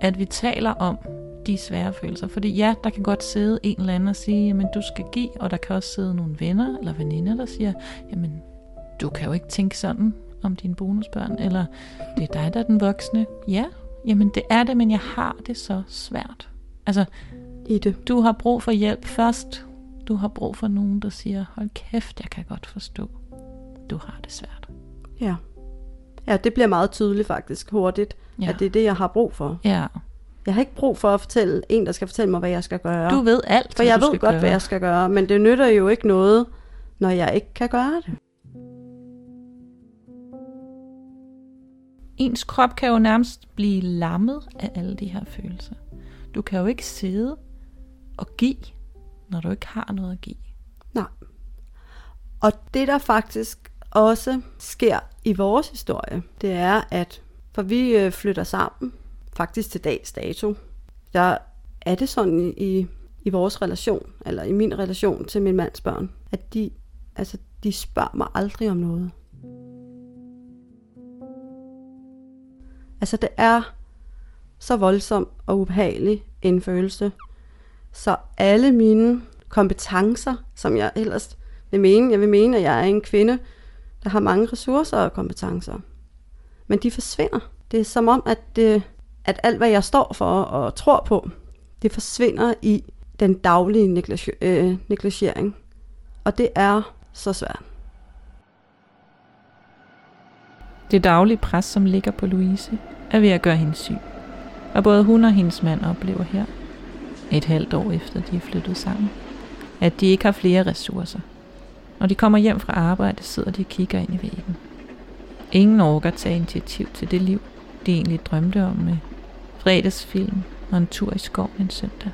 at vi taler om de svære følelser. Fordi ja, der kan godt sidde en eller anden og sige, jamen du skal give, og der kan også sidde nogle venner eller veninder, der siger, jamen du kan jo ikke tænke sådan om dine bonusbørn, eller det er dig, der er den voksne. Ja, jamen det er det, men jeg har det så svært. Altså, I det. du har brug for hjælp først. Du har brug for nogen, der siger, hold kæft, jeg kan godt forstå, du har det svært. Ja. Ja, det bliver meget tydeligt faktisk hurtigt, ja. at det er det, jeg har brug for. Ja. Jeg har ikke brug for at fortælle en, der skal fortælle mig, hvad jeg skal gøre. Du ved alt, For jeg ved godt, gøre. hvad jeg skal gøre, men det nytter jo ikke noget, når jeg ikke kan gøre det. Ens krop kan jo nærmest blive lammet af alle de her følelser. Du kan jo ikke sidde og give, når du ikke har noget at give. Nej. Og det der faktisk også sker i vores historie, det er, at for vi øh, flytter sammen, faktisk til dags dato, der er det sådan i, i, i vores relation, eller i min relation til min mands børn, at de, altså, de spørger mig aldrig om noget. Altså det er så voldsom og ubehagelig en følelse, så alle mine kompetencer, som jeg ellers vil mene, jeg vil mene, at jeg er en kvinde, der har mange ressourcer og kompetencer. Men de forsvinder. Det er som om, at, det, at alt, hvad jeg står for og tror på, det forsvinder i den daglige øh, negligering. Øh, og det er så svært. Det daglige pres, som ligger på Louise, er ved at gøre hende syg. Og både hun og hendes mand oplever her, et halvt år efter de er flyttet sammen, at de ikke har flere ressourcer. Når de kommer hjem fra arbejde, sidder de og kigger ind i væggen. Ingen orker tage initiativ til det liv, de egentlig drømte om med fredagsfilm og en tur i skoven en søndag.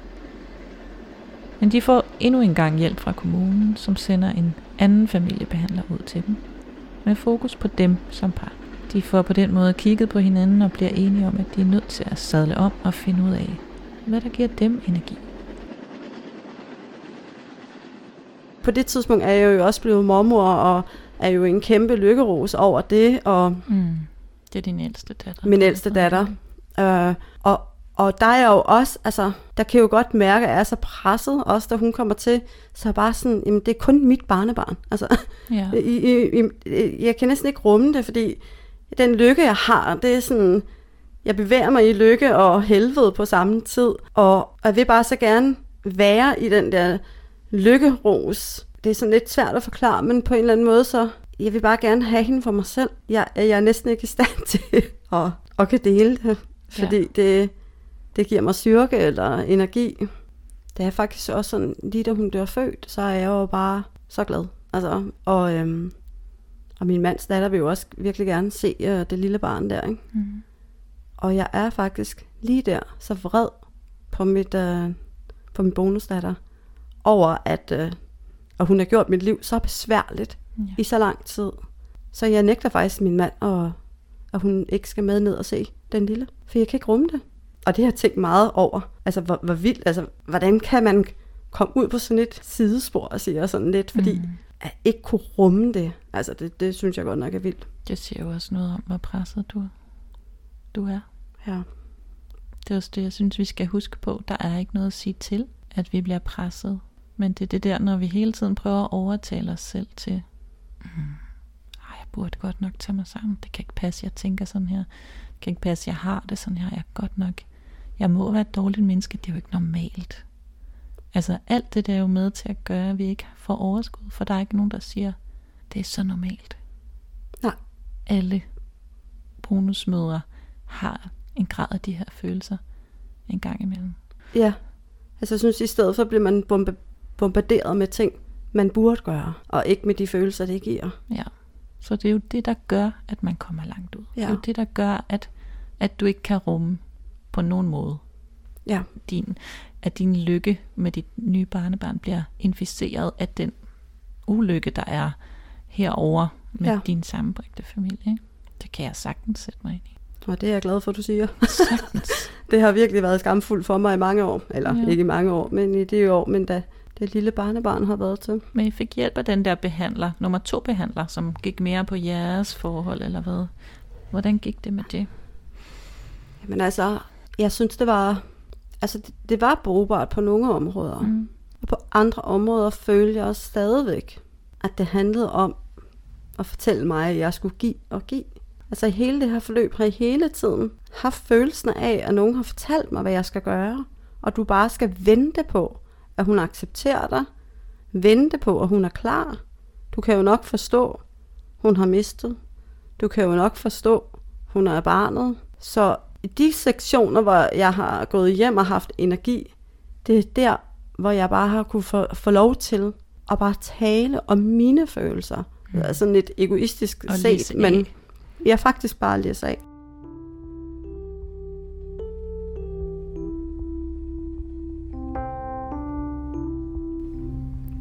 Men de får endnu en gang hjælp fra kommunen, som sender en anden familiebehandler ud til dem, med fokus på dem som par. De får på den måde kigget på hinanden og bliver enige om, at de er nødt til at sadle om og finde ud af, hvad der giver dem energi. På det tidspunkt er jeg jo også blevet mormor, og er jo en kæmpe lykkeros over det. Og mm. Det er din ældste datter. Min ældste datter. Øh, og, og der er jo også, altså, der kan jeg jo godt mærke, at jeg er så presset, også da hun kommer til, så er bare sådan, jamen det er kun mit barnebarn. Altså, ja. *laughs* i, i, i, jeg kan næsten ikke rumme det, fordi den lykke, jeg har, det er sådan, jeg bevæger mig i lykke og helvede på samme tid, og jeg vil bare så gerne være i den der lykkeros. Det er sådan lidt svært at forklare, men på en eller anden måde, så jeg vil bare gerne have hende for mig selv. Jeg, jeg er næsten ikke i stand *laughs* til at, at kan dele det, fordi ja. det, det giver mig styrke eller energi. Det er faktisk også sådan, lige da hun dør født, så er jeg jo bare så glad. Altså, og, øhm, og min mands datter vil jo også virkelig gerne se øh, det lille barn der. Ikke? Mm. Og jeg er faktisk lige der så vred på, mit, øh, på min bonusdatter over, at øh, og hun har gjort mit liv så besværligt ja. i så lang tid. Så jeg nægter faktisk min mand, og, at hun ikke skal med ned og se den lille. For jeg kan ikke rumme det. Og det har jeg tænkt meget over. Altså, hvor, hvor vildt, altså, hvordan kan man komme ud på sådan et sidespor, og sige sådan lidt, fordi mm. at ikke kunne rumme det, altså, det, det synes jeg godt nok er vildt. Det siger jo også noget om, hvor presset du, du er. Ja. Det er også det, jeg synes, vi skal huske på. Der er ikke noget at sige til, at vi bliver presset. Men det er det der, når vi hele tiden prøver at overtale os selv til, mm, jeg burde godt nok tage mig sammen. Det kan ikke passe, jeg tænker sådan her. Det kan ikke passe, jeg har det sådan her. Jeg er godt nok, jeg må være et dårligt menneske. Det er jo ikke normalt. Altså alt det der er jo med til at gøre, at vi ikke får overskud. For der er ikke nogen, der siger, det er så normalt. Nej. Alle bonusmødre har en grad af de her følelser en gang imellem. Ja, altså jeg synes i stedet for bliver man bombe, bombarderet med ting, man burde gøre, og ikke med de følelser, det giver. Ja, så det er jo det, der gør, at man kommer langt ud. Ja. Det er jo det, der gør, at, at du ikke kan rumme på nogen måde. Ja. Din, at din lykke med dit nye barnebarn bliver inficeret af den ulykke, der er herover med ja. din sammenbragte familie. Ikke? Det kan jeg sagtens sætte mig ind i. Og det er jeg glad for, at du siger. *laughs* det har virkelig været skamfuldt for mig i mange år. Eller ja. ikke i mange år, men i det år, men da det lille barnebarn har været til. Men I fik hjælp af den der behandler, nummer to behandler, som gik mere på jeres forhold, eller hvad? Hvordan gik det med det? Jamen altså, jeg synes, det var, altså, det, det var brugbart på nogle områder. Mm. Og på andre områder følte jeg også stadigvæk, at det handlede om at fortælle mig, at jeg skulle give og give. Altså i hele det her forløb har jeg hele tiden haft følelsen af, at nogen har fortalt mig, hvad jeg skal gøre. Og du bare skal vente på, at hun accepterer dig. Vente på, at hun er klar. Du kan jo nok forstå, hun har mistet. Du kan jo nok forstå, hun er barnet. Så i de sektioner, hvor jeg har gået hjem og haft energi, det er der, hvor jeg bare har kunne få, få lov til at bare tale om mine følelser. Mm. Altså sådan lidt egoistisk og set, men jeg faktisk bare læser af.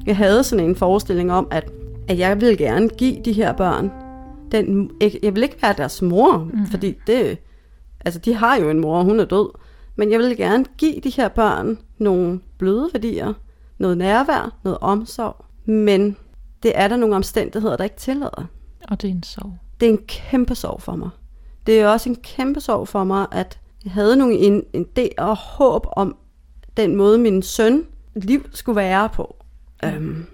Jeg havde sådan en forestilling om, at, at jeg ville gerne give de her børn den, jeg vil ikke være deres mor, mm. fordi det, altså de har jo en mor, og hun er død, men jeg vil gerne give de her børn nogle bløde værdier, noget nærvær, noget omsorg, men det er der nogle omstændigheder, der ikke tillader. Og det er en sorg. Det er en kæmpe sorg for mig. Det er også en kæmpe sorg for mig, at jeg havde nogle en, en idé og håb om den måde, min søn liv skulle være på. Øhm,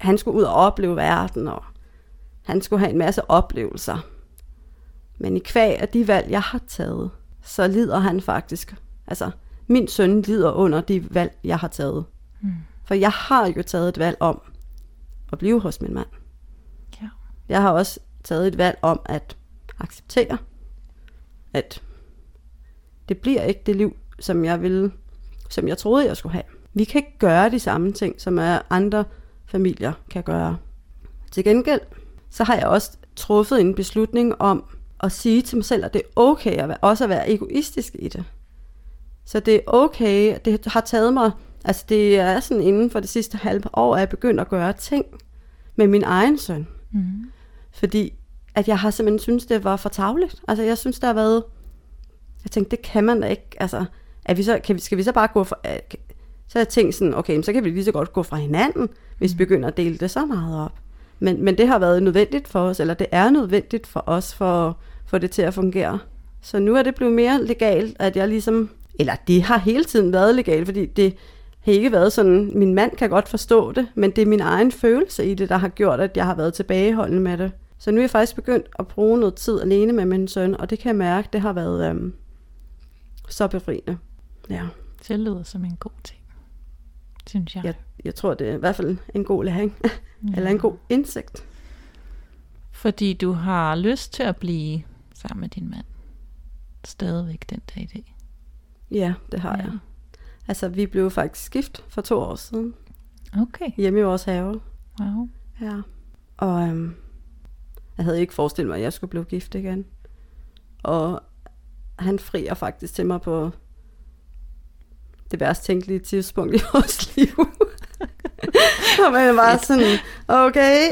han skulle ud og opleve verden, og han skulle have en masse oplevelser. Men i kvæg af de valg, jeg har taget, så lider han faktisk. Altså, min søn lider under de valg, jeg har taget. Mm. For jeg har jo taget et valg om at blive hos min mand. Ja. Jeg har også taget et valg om at acceptere, at det bliver ikke det liv, som jeg ville, som jeg troede, jeg skulle have. Vi kan ikke gøre de samme ting, som andre familier kan gøre. Til gengæld, så har jeg også truffet en beslutning om at sige til mig selv, at det er okay at være, også at være egoistisk i det. Så det er okay, det har taget mig, altså det er sådan inden for det sidste halve år, at jeg begyndt at gøre ting med min egen søn. Mm. Fordi at jeg har simpelthen synes det var for tavligt. Altså jeg synes, der har været, jeg tænkte, det kan man da ikke, altså, er vi så, kan vi, skal vi så bare gå for, så jeg tænkt sådan, okay, så kan vi lige så godt gå fra hinanden, hvis vi mm. begynder at dele det så meget op. Men, men det har været nødvendigt for os, eller det er nødvendigt for os, for få det til at fungere. Så nu er det blevet mere legalt, at jeg ligesom, eller det har hele tiden været legalt, fordi det har ikke været sådan, min mand kan godt forstå det, men det er min egen følelse i det, der har gjort, at jeg har været tilbageholdende med det. Så nu er jeg faktisk begyndt at bruge noget tid alene med min søn, og det kan jeg mærke, det har været øhm, så befriende. Ja. Det lyder som en god ting, synes jeg. Jeg, jeg tror, det er i hvert fald en god læring, *laughs* ja. eller en god indsigt. Fordi du har lyst til at blive sammen med din mand. Stadigvæk den dag i dag. Ja, det har ja. jeg. Altså, vi blev faktisk gift for to år siden. Okay. Hjemme i vores have. Wow. Ja. Og øhm, jeg havde ikke forestillet mig, at jeg skulle blive gift igen. Og han frier faktisk til mig på det værst tænkelige tidspunkt i *laughs* vores liv. og man var sådan, okay.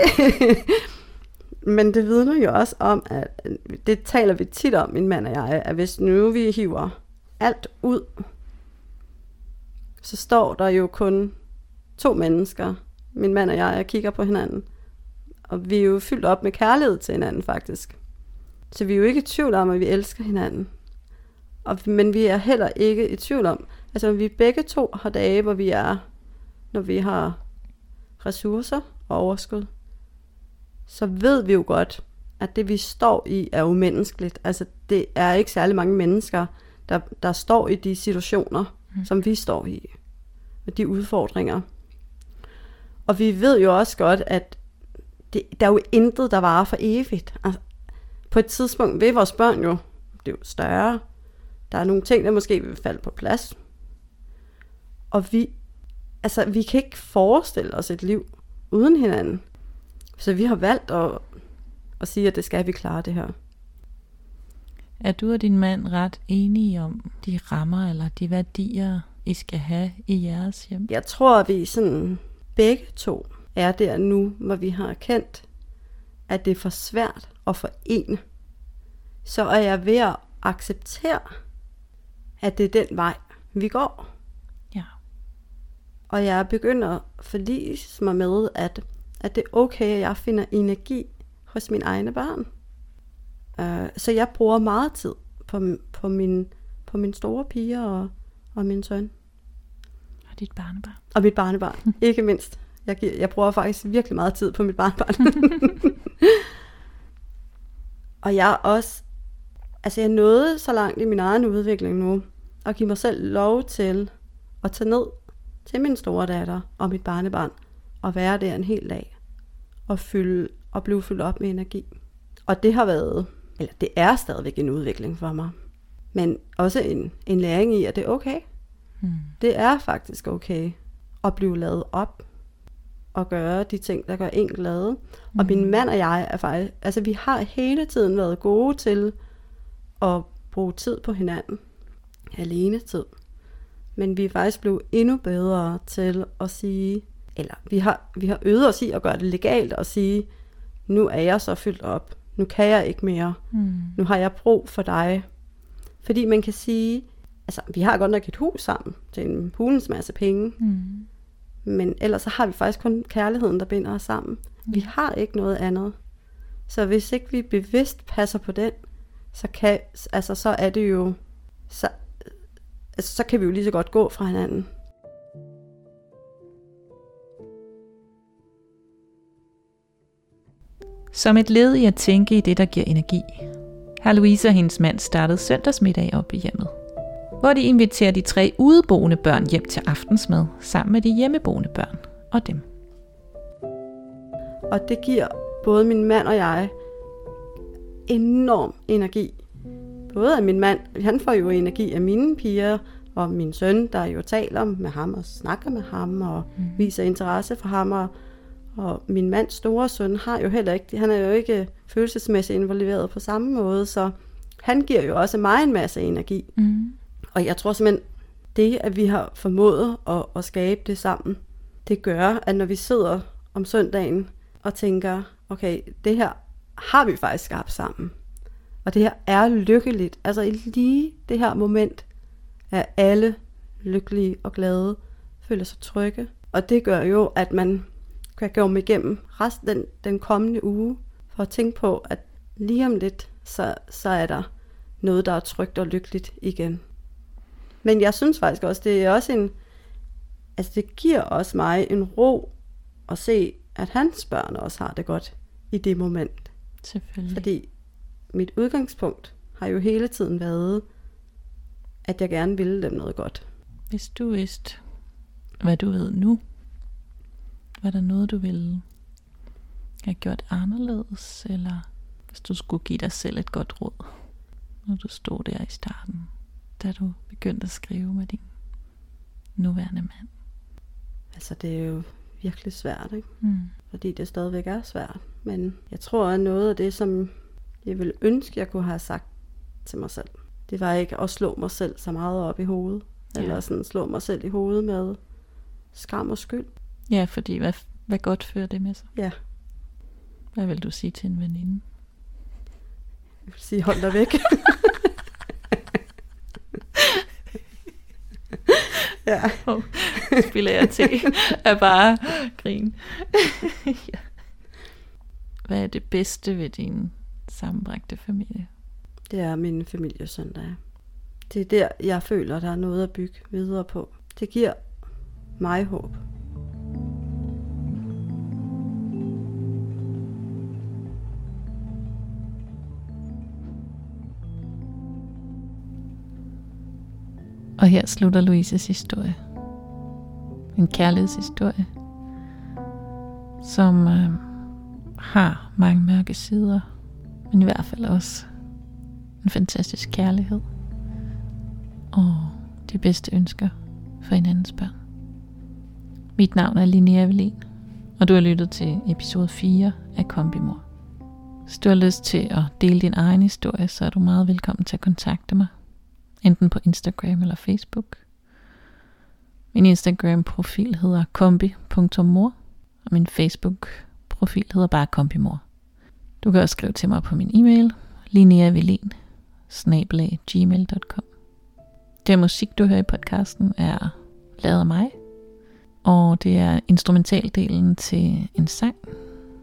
Men det vidner jo også om, at det taler vi tit om, min mand og jeg, at hvis nu vi hiver alt ud, så står der jo kun to mennesker, min mand og jeg, og kigger på hinanden. Og vi er jo fyldt op med kærlighed til hinanden faktisk. Så vi er jo ikke i tvivl om, at vi elsker hinanden. Og, men vi er heller ikke i tvivl om, altså vi begge to har dage, hvor vi er, når vi har ressourcer og overskud, så ved vi jo godt, at det vi står i er umenneskeligt. Altså det er ikke særlig mange mennesker, der, der står i de situationer, mm. som vi står i. Med de udfordringer. Og vi ved jo også godt, at det, der er jo intet, der varer for evigt. Altså, på et tidspunkt vil vores børn jo, det er jo større, der er nogle ting, der måske vil falde på plads. Og vi, altså, vi kan ikke forestille os et liv uden hinanden. Så vi har valgt at, at sige, at det skal vi klare det her. Er du og din mand ret enige om de rammer eller de værdier, I skal have i jeres hjem? Jeg tror, at vi sådan begge to er der nu, hvor vi har erkendt, at det er for svært at forene. Så er jeg ved at acceptere, at det er den vej, vi går. Ja. Og jeg begynder at forlise mig med, at, at det er okay, at jeg finder energi hos mine egne børn. Uh, så jeg bruger meget tid på, på, min, på min store piger og, og min søn. Og dit barnebarn. Og mit barnebarn, *laughs* ikke mindst. Jeg, giver, jeg bruger faktisk virkelig meget tid på mit barnebarn. *laughs* og jeg er også, altså jeg nåede så langt i min egen udvikling nu, at give mig selv lov til at tage ned til min store datter og mit barnebarn, og være der en hel dag, og, fylde, og blive fyldt op med energi. Og det har været, eller det er stadigvæk en udvikling for mig, men også en, en læring i, at det er okay. Hmm. Det er faktisk okay at blive lavet op og gøre de ting, der gør en glad. Mm. Og min mm. mand og jeg er faktisk, altså vi har hele tiden været gode til at bruge tid på hinanden. Alene tid. Men vi er faktisk blevet endnu bedre til at sige, eller vi har, vi har øvet os i at gøre det legalt og sige, nu er jeg så fyldt op, nu kan jeg ikke mere, Mm. nu har jeg brug for dig. Fordi man kan sige, altså vi har godt nok et hus sammen til en hulens masse penge, Mm. men ellers så har vi faktisk kun kærligheden, der binder os sammen. Vi har ikke noget andet. Så hvis ikke vi bevidst passer på den, så, kan, altså, så er det jo, så, altså, så kan vi jo lige så godt gå fra hinanden. Som et led i at tænke i det, der giver energi, har Louise og hendes mand startet søndagsmiddag op i hjemmet, hvor de inviterer de tre udeboende børn hjem til aftensmad sammen med de hjemmeboende børn og dem. Og det giver både min mand og jeg enorm energi. Både af min mand, han får jo energi af mine piger, og min søn, der jo taler med ham og snakker med ham og mm. viser interesse for ham. Og, og min mands store søn har jo heller ikke, han er jo ikke følelsesmæssigt involveret på samme måde, så han giver jo også mig en masse energi. Mm. Og jeg tror simpelthen, det at vi har formået at, at skabe det sammen, det gør, at når vi sidder om søndagen og tænker, okay, det her har vi faktisk skabt sammen. Og det her er lykkeligt. Altså i lige det her moment er alle lykkelige og glade, føler sig trygge. Og det gør jo, at man kan gå med igennem resten den, den kommende uge, for at tænke på, at lige om lidt, så, så er der noget, der er trygt og lykkeligt igen. Men jeg synes faktisk også, det er også en, altså det giver også mig en ro at se, at hans børn også har det godt i det moment. Selvfølgelig. Fordi mit udgangspunkt har jo hele tiden været, at jeg gerne ville dem noget godt. Hvis du vidste, hvad du ved nu, var der noget, du ville have gjort anderledes, eller hvis du skulle give dig selv et godt råd, når du stod der i starten, da du begyndte at skrive med din nuværende mand. Altså det er jo virkelig svært, ikke? Mm. fordi det stadigvæk er svært. Men jeg tror, at noget af det, som jeg ville ønske, jeg kunne have sagt til mig selv, det var ikke at slå mig selv så meget op i hovedet. Ja. Eller sådan slå mig selv i hovedet med skam og skyld. Ja, fordi hvad, hvad godt fører det med sig? Ja, Hvad vil du sige til en veninde? jeg vil sige, hold dig væk. *laughs* ja, *laughs* Oh, spiller jeg til er bare grin. *laughs* ja. Hvad er det bedste ved din sammenbragte familie? det er min familiesøndag. Det er der, jeg føler, der er noget at bygge videre på. Det giver mig håb. Og her slutter Louises historie. En kærlighedshistorie, som øh, har mange mørke sider, men i hvert fald også en fantastisk kærlighed og de bedste ønsker for hinandens børn. Mit navn er Linnea Evelin, og du har lyttet til episode 4 af Kombimor. Hvis du har lyst til at dele din egen historie, så er du meget velkommen til at kontakte mig enten på Instagram eller Facebook. Min Instagram-profil hedder kombi.mor, og min Facebook-profil hedder bare kombimor. Du kan også skrive til mig på min e-mail, lineavelin, gmail.com. Det musik, du hører i podcasten, er lavet af mig, og det er instrumentaldelen til en sang,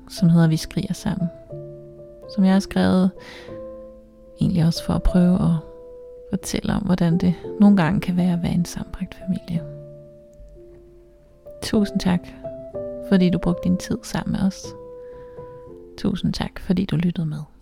som hedder Vi skriger sammen, som jeg har skrevet egentlig også for at prøve at fortæller om, hvordan det nogle gange kan være at være en sambragt familie. Tusind tak, fordi du brugte din tid sammen med os. Tusind tak, fordi du lyttede med.